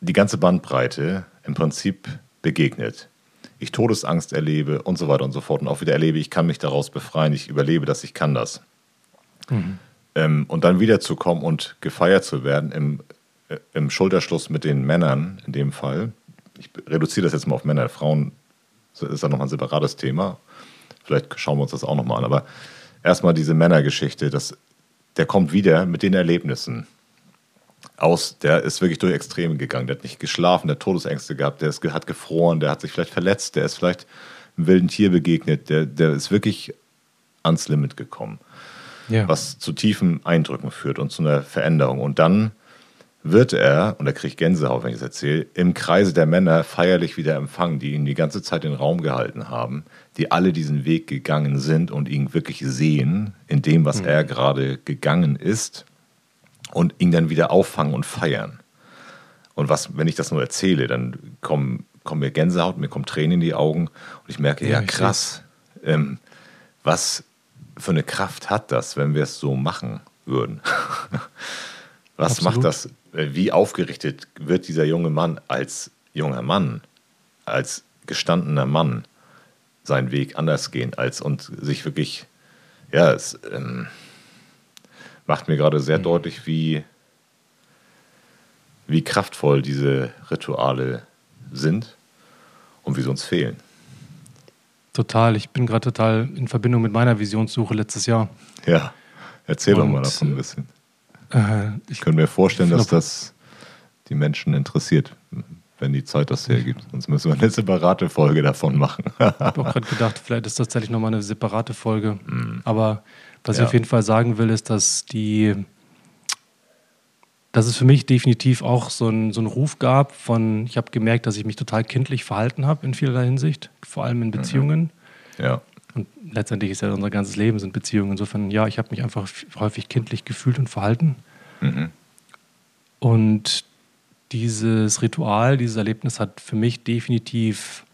die ganze Bandbreite im Prinzip begegnet. Ich Todesangst erlebe und so weiter und so fort und auch wieder erlebe, ich kann mich daraus befreien, ich überlebe das, ich kann das. Mhm. Ähm, und dann wiederzukommen und gefeiert zu werden im äh, im Schulterschluss mit den Männern in dem Fall, ich reduziere das jetzt mal auf Männer, Frauen ist da nochmal ein separates Thema. Vielleicht schauen wir uns das auch nochmal an. Aber erstmal diese Männergeschichte, das, der kommt wieder mit den Erlebnissen aus. Der ist wirklich durch Extreme gegangen. Der hat nicht geschlafen, der hat Todesängste gehabt, der ist, hat gefroren, der hat sich vielleicht verletzt, der ist vielleicht einem wilden Tier begegnet, der, der ist wirklich ans Limit gekommen. Ja. Was zu tiefen Eindrücken führt und zu einer Veränderung. Und dann wird er, und er kriegt Gänsehaut, wenn ich es erzähle, im Kreise der Männer feierlich wieder empfangen, die ihn die ganze Zeit den Raum gehalten haben, die alle diesen Weg gegangen sind und ihn wirklich sehen in dem, was mhm. er gerade gegangen ist und ihn dann wieder auffangen und feiern. Und was, wenn ich das nur erzähle, dann kommen, kommen mir Gänsehaut, mir kommen Tränen in die Augen und ich merke, ja, ja krass, ähm, was für eine Kraft hat das, wenn wir es so machen würden? (laughs) was Absolut. macht das wie aufgerichtet wird dieser junge Mann als junger Mann, als gestandener Mann seinen Weg anders gehen als und sich wirklich, ja, es ähm, macht mir gerade sehr mhm. deutlich, wie, wie kraftvoll diese Rituale sind und wie sie uns fehlen. Total, ich bin gerade total in Verbindung mit meiner Visionssuche letztes Jahr. Ja, erzähl und, doch mal davon ein bisschen. Äh, ich könnte mir vorstellen, dass das die Menschen interessiert, wenn die Zeit das hergibt. Sonst müssen wir eine separate Folge davon machen. ich habe auch gerade gedacht, vielleicht ist das tatsächlich nochmal eine separate Folge. Mm. Aber was ja. ich auf jeden Fall sagen will, ist, dass die dass es für mich definitiv auch so einen so Ruf gab von, ich habe gemerkt, dass ich mich total kindlich verhalten habe in vielerlei Hinsicht, vor allem in mhm. Beziehungen. Mhm. Ja. Und letztendlich ist ja unser ganzes Leben sind Beziehungen. Insofern, ja, ich habe mich einfach häufig kindlich gefühlt und verhalten. Mhm. Und dieses Ritual, dieses Erlebnis hat für mich definitiv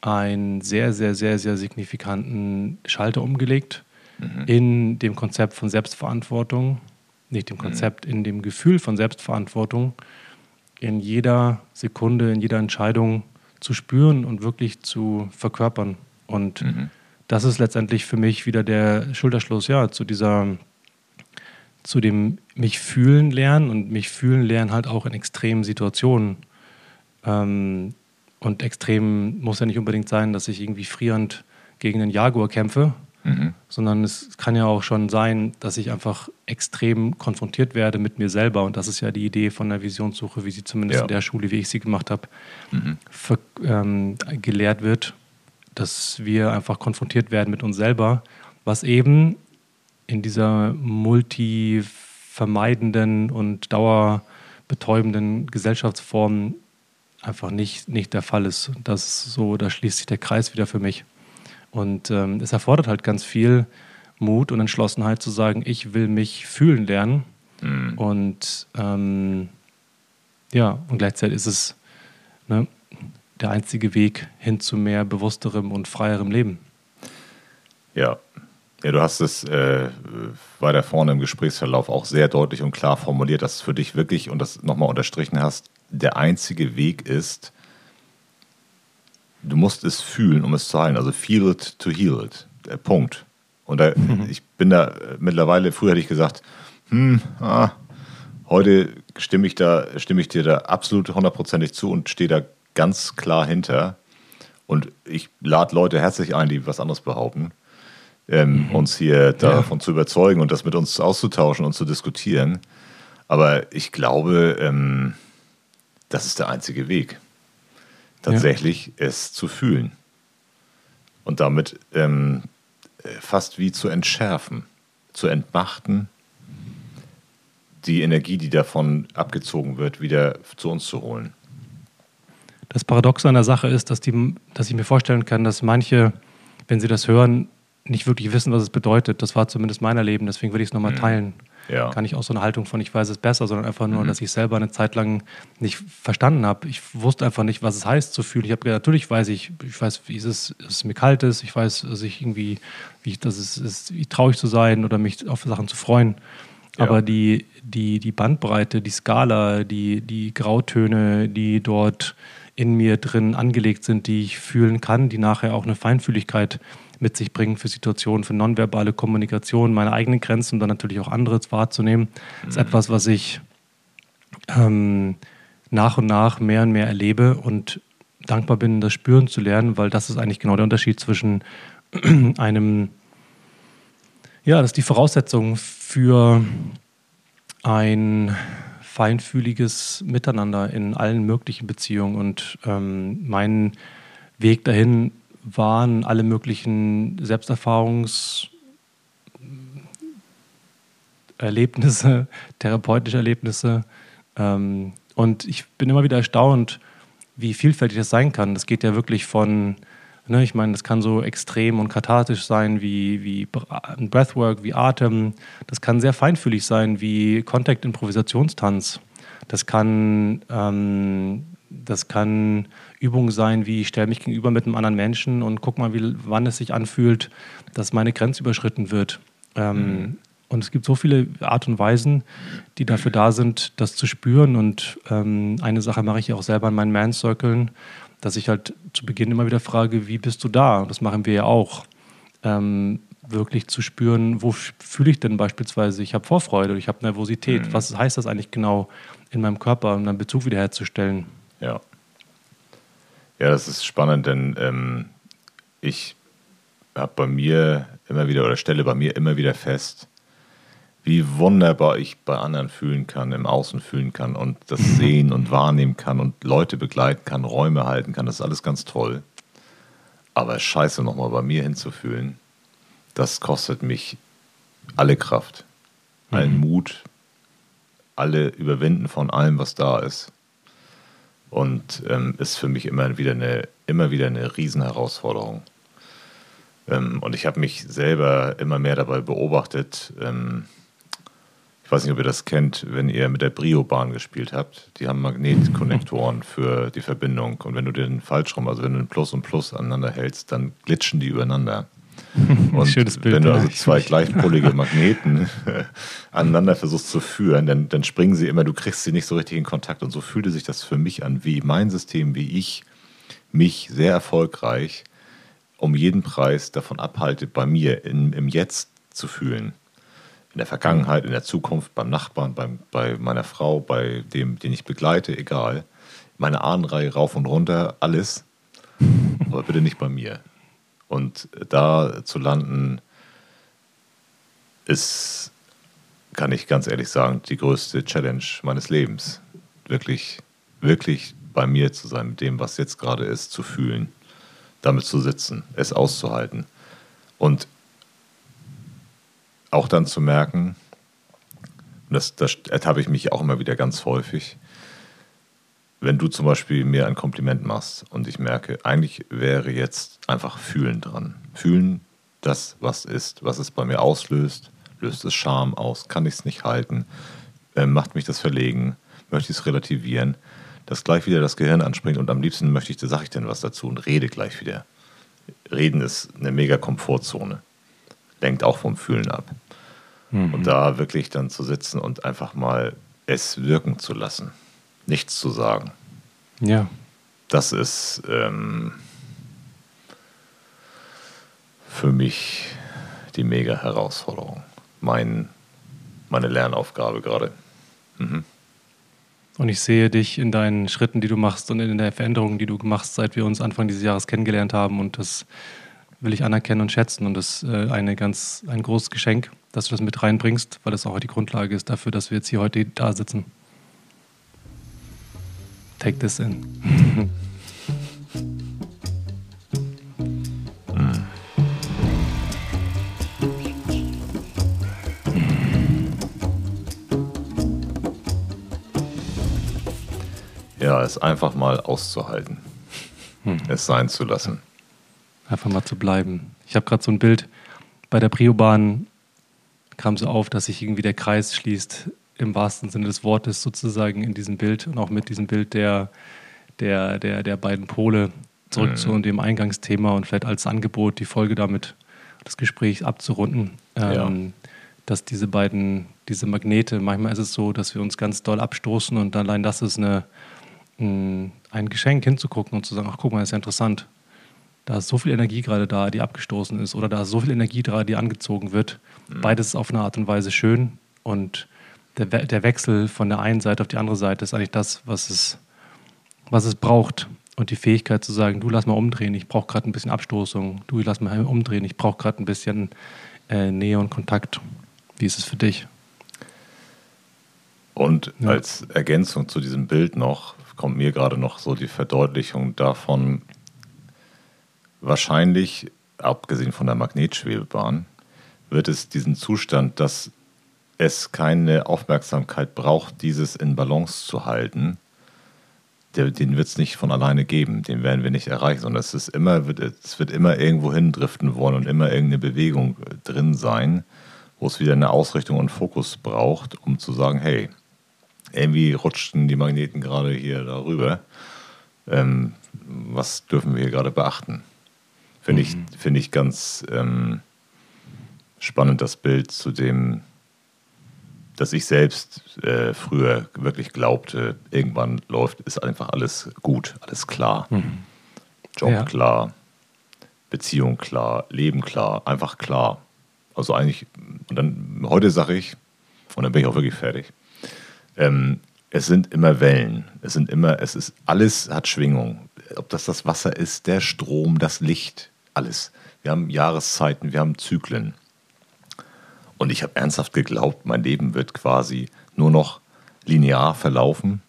einen sehr, sehr, sehr, sehr signifikanten Schalter umgelegt mhm. in dem Konzept von Selbstverantwortung, nicht dem mhm. Konzept, mhm. in dem Gefühl von Selbstverantwortung, in jeder Sekunde, in jeder Entscheidung zu spüren und wirklich zu verkörpern. Und mhm das ist letztendlich für mich wieder der Schulterschluss, ja, zu dieser, zu dem mich fühlen lernen und mich fühlen lernen halt auch in extremen Situationen. Ähm, und extrem muss ja nicht unbedingt sein, dass ich irgendwie frierend gegen einen Jaguar kämpfe, mhm. sondern es kann ja auch schon sein, dass ich einfach extrem konfrontiert werde mit mir selber. Und das ist ja die Idee von der Visionssuche, wie sie zumindest ja. in der Schule, wie ich sie gemacht habe, mhm. ähm, gelehrt wird dass wir einfach konfrontiert werden mit uns selber, was eben in dieser multi vermeidenden und dauerbetäubenden Gesellschaftsformen einfach nicht, nicht der Fall ist. Das so, da schließt sich der Kreis wieder für mich. Und ähm, es erfordert halt ganz viel Mut und Entschlossenheit zu sagen, ich will mich fühlen lernen. Mhm. Und ähm, ja, und gleichzeitig ist es ne, der einzige Weg hin zu mehr bewussterem und freierem Leben. Ja. Ja, du hast es äh, weiter vorne im Gesprächsverlauf auch sehr deutlich und klar formuliert, dass es für dich wirklich, und das nochmal unterstrichen hast, der einzige Weg ist, du musst es fühlen, um es zu heilen. Also feel it to heal it. Der Punkt. Und da, mhm. ich bin da äh, mittlerweile, früher hätte ich gesagt, hm, ah, heute stimme ich, da, stimme ich dir da absolut hundertprozentig zu und stehe da ganz klar hinter. Und ich lade Leute herzlich ein, die was anderes behaupten, ähm, mhm. uns hier davon ja. zu überzeugen und das mit uns auszutauschen und zu diskutieren. Aber ich glaube, ähm, das ist der einzige Weg. Tatsächlich ja. es zu fühlen. Und damit ähm, fast wie zu entschärfen, zu entmachten, die Energie, die davon abgezogen wird, wieder zu uns zu holen. Das Paradox an der Sache ist, dass, die, dass ich mir vorstellen kann, dass manche, wenn sie das hören, nicht wirklich wissen, was es bedeutet. Das war zumindest mein Erleben, deswegen würde ich es nochmal mhm. teilen. Ja. Gar nicht aus so einer Haltung von ich weiß es besser, sondern einfach nur, mhm. dass ich selber eine Zeit lang nicht verstanden habe. Ich wusste einfach nicht, was es heißt zu fühlen. Ich habe gedacht, natürlich weiß ich, ich weiß, wie es ist, dass es mir kalt ist, ich weiß, dass ich irgendwie, wie ich, dass es ist, wie traurig zu sein oder mich auf Sachen zu freuen. Ja. Aber die, die, die Bandbreite, die Skala, die, die Grautöne, die dort in mir drin angelegt sind, die ich fühlen kann, die nachher auch eine Feinfühligkeit mit sich bringen für Situationen, für nonverbale Kommunikation, meine eigenen Grenzen und dann natürlich auch andere wahrzunehmen, mhm. ist etwas, was ich ähm, nach und nach mehr und mehr erlebe und dankbar bin, das spüren zu lernen, weil das ist eigentlich genau der Unterschied zwischen (clears throat) einem, ja, das ist die Voraussetzung für ein feinfühliges Miteinander in allen möglichen Beziehungen und ähm, mein Weg dahin waren alle möglichen Selbsterfahrungserlebnisse, (laughs) therapeutische Erlebnisse. Ähm, und ich bin immer wieder erstaunt, wie vielfältig das sein kann. Das geht ja wirklich von, ne, ich meine, das kann so extrem und kathartisch sein wie, wie Breathwork, wie Atem. Das kann sehr feinfühlig sein wie Contact-Improvisationstanz. Das kann ähm, das kann Übung sein, wie ich stelle mich gegenüber mit einem anderen Menschen und guck mal, wie, wann es sich anfühlt, dass meine Grenze überschritten wird. Ähm, mhm. Und es gibt so viele Art und Weisen, die dafür da sind, das zu spüren. Und ähm, eine Sache mache ich auch selber in meinen Man-Circlen, dass ich halt zu Beginn immer wieder frage, wie bist du da? Und das machen wir ja auch. Ähm, wirklich zu spüren, wo fühle ich denn beispielsweise, ich habe Vorfreude ich habe Nervosität. Mhm. Was heißt das eigentlich genau in meinem Körper, um dann Bezug wiederherzustellen? Ja. Ja, das ist spannend, denn ähm, ich habe bei mir immer wieder oder stelle bei mir immer wieder fest, wie wunderbar ich bei anderen fühlen kann, im Außen fühlen kann und das sehen und wahrnehmen kann und Leute begleiten kann, Räume halten kann. Das ist alles ganz toll. Aber scheiße, nochmal bei mir hinzufühlen, das kostet mich alle Kraft, allen mhm. Mut, alle Überwinden von allem, was da ist und ähm, ist für mich immer wieder eine, immer wieder eine Riesenherausforderung. Ähm, und ich habe mich selber immer mehr dabei beobachtet. Ähm, ich weiß nicht, ob ihr das kennt, wenn ihr mit der Brio-Bahn gespielt habt. Die haben Magnetkonnektoren für die Verbindung. Und wenn du den falsch rum, also wenn du ein Plus und Plus aneinander hältst, dann glitschen die übereinander. (laughs) Und Schönes Bild, wenn du also zwei gleichpolige Magneten aneinander versuchst zu führen, dann, dann springen sie immer, du kriegst sie nicht so richtig in Kontakt. Und so fühlte sich das für mich an, wie mein System, wie ich mich sehr erfolgreich um jeden Preis davon abhalte, bei mir in, im Jetzt zu fühlen. In der Vergangenheit, in der Zukunft, beim Nachbarn, beim, bei meiner Frau, bei dem, den ich begleite, egal. Meine Ahnenreihe rauf und runter, alles. Aber bitte nicht bei mir. Und da zu landen, ist, kann ich ganz ehrlich sagen, die größte Challenge meines Lebens. Wirklich, wirklich bei mir zu sein, mit dem, was jetzt gerade ist, zu fühlen, damit zu sitzen, es auszuhalten. Und auch dann zu merken, das, das ertappe ich mich auch immer wieder ganz häufig, wenn du zum Beispiel mir ein Kompliment machst und ich merke, eigentlich wäre jetzt einfach Fühlen dran. Fühlen das, was ist, was es bei mir auslöst, löst es Scham aus, kann ich es nicht halten, äh, macht mich das verlegen, möchte ich es relativieren, dass gleich wieder das Gehirn anspringt und am liebsten möchte ich, da sage ich denn was dazu und rede gleich wieder. Reden ist eine mega Komfortzone, lenkt auch vom Fühlen ab. Mhm. Und da wirklich dann zu sitzen und einfach mal es wirken zu lassen nichts zu sagen. Ja. Das ist ähm, für mich die mega Herausforderung. Mein, meine Lernaufgabe gerade. Mhm. Und ich sehe dich in deinen Schritten, die du machst und in der Veränderung, die du machst, seit wir uns Anfang dieses Jahres kennengelernt haben. Und das will ich anerkennen und schätzen. Und das ist äh, eine ganz, ein großes Geschenk, dass du das mit reinbringst, weil das auch die Grundlage ist dafür, dass wir jetzt hier heute da sitzen. Take this in. (laughs) Ja, es einfach mal auszuhalten. Hm. Es sein zu lassen. Einfach mal zu bleiben. Ich habe gerade so ein Bild bei der Priobahn kam so auf, dass sich irgendwie der Kreis schließt im wahrsten Sinne des Wortes sozusagen in diesem Bild und auch mit diesem Bild der, der, der, der beiden Pole zurück mhm. zu dem Eingangsthema und vielleicht als Angebot die Folge damit, das Gespräch abzurunden. Ähm, ja. Dass diese beiden, diese Magnete, manchmal ist es so, dass wir uns ganz doll abstoßen und allein das ist eine, ein, ein Geschenk hinzugucken und zu sagen, ach guck mal, das ist ja interessant. Da ist so viel Energie gerade da, die abgestoßen ist, oder da ist so viel Energie da, die angezogen wird. Mhm. Beides ist auf eine Art und Weise schön und der, der Wechsel von der einen Seite auf die andere Seite ist eigentlich das, was es, was es braucht. Und die Fähigkeit zu sagen, du lass mal umdrehen, ich brauche gerade ein bisschen Abstoßung, du lass mal umdrehen, ich brauche gerade ein bisschen äh, Nähe und Kontakt. Wie ist es für dich? Und ja. als Ergänzung zu diesem Bild noch, kommt mir gerade noch so die Verdeutlichung davon, wahrscheinlich, abgesehen von der Magnetschwebebahn, wird es diesen Zustand, dass es keine Aufmerksamkeit braucht, dieses in Balance zu halten, den wird es nicht von alleine geben, den werden wir nicht erreichen, sondern es ist immer, es wird immer irgendwo hindriften wollen und immer irgendeine Bewegung äh, drin sein, wo es wieder eine Ausrichtung und Fokus braucht, um zu sagen, hey, irgendwie rutschten die Magneten gerade hier darüber. Ähm, was dürfen wir hier gerade beachten? Finde mhm. ich, find ich ganz ähm, spannend, das Bild zu dem, dass ich selbst äh, früher wirklich glaubte, irgendwann läuft, ist einfach alles gut, alles klar. Mhm. Job ja. klar, Beziehung klar, Leben klar, einfach klar. Also eigentlich, und dann heute sage ich, und dann bin ich auch wirklich fertig. Ähm, es sind immer Wellen. Es sind immer, es ist, alles hat Schwingung. Ob das das Wasser ist, der Strom, das Licht, alles. Wir haben Jahreszeiten, wir haben Zyklen. Und ich habe ernsthaft geglaubt, mein Leben wird quasi nur noch linear verlaufen.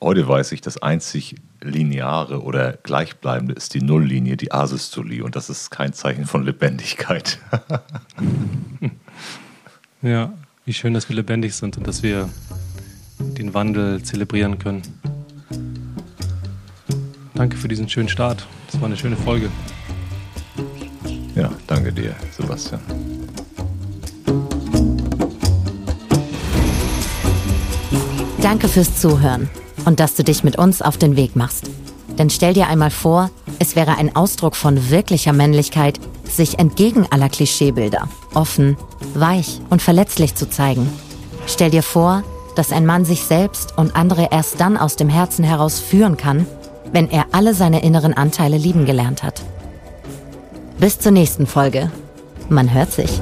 Heute weiß ich, das einzig Lineare oder Gleichbleibende ist die Nulllinie, die Asystolie. Und das ist kein Zeichen von Lebendigkeit. (laughs) ja, wie schön, dass wir lebendig sind und dass wir den Wandel zelebrieren können. Danke für diesen schönen Start. Das war eine schöne Folge. Ja, danke dir, Sebastian. Danke fürs Zuhören und dass du dich mit uns auf den Weg machst. Denn stell dir einmal vor, es wäre ein Ausdruck von wirklicher Männlichkeit, sich entgegen aller Klischeebilder offen, weich und verletzlich zu zeigen. Stell dir vor, dass ein Mann sich selbst und andere erst dann aus dem Herzen heraus führen kann, wenn er alle seine inneren Anteile lieben gelernt hat. Bis zur nächsten Folge. Man hört sich.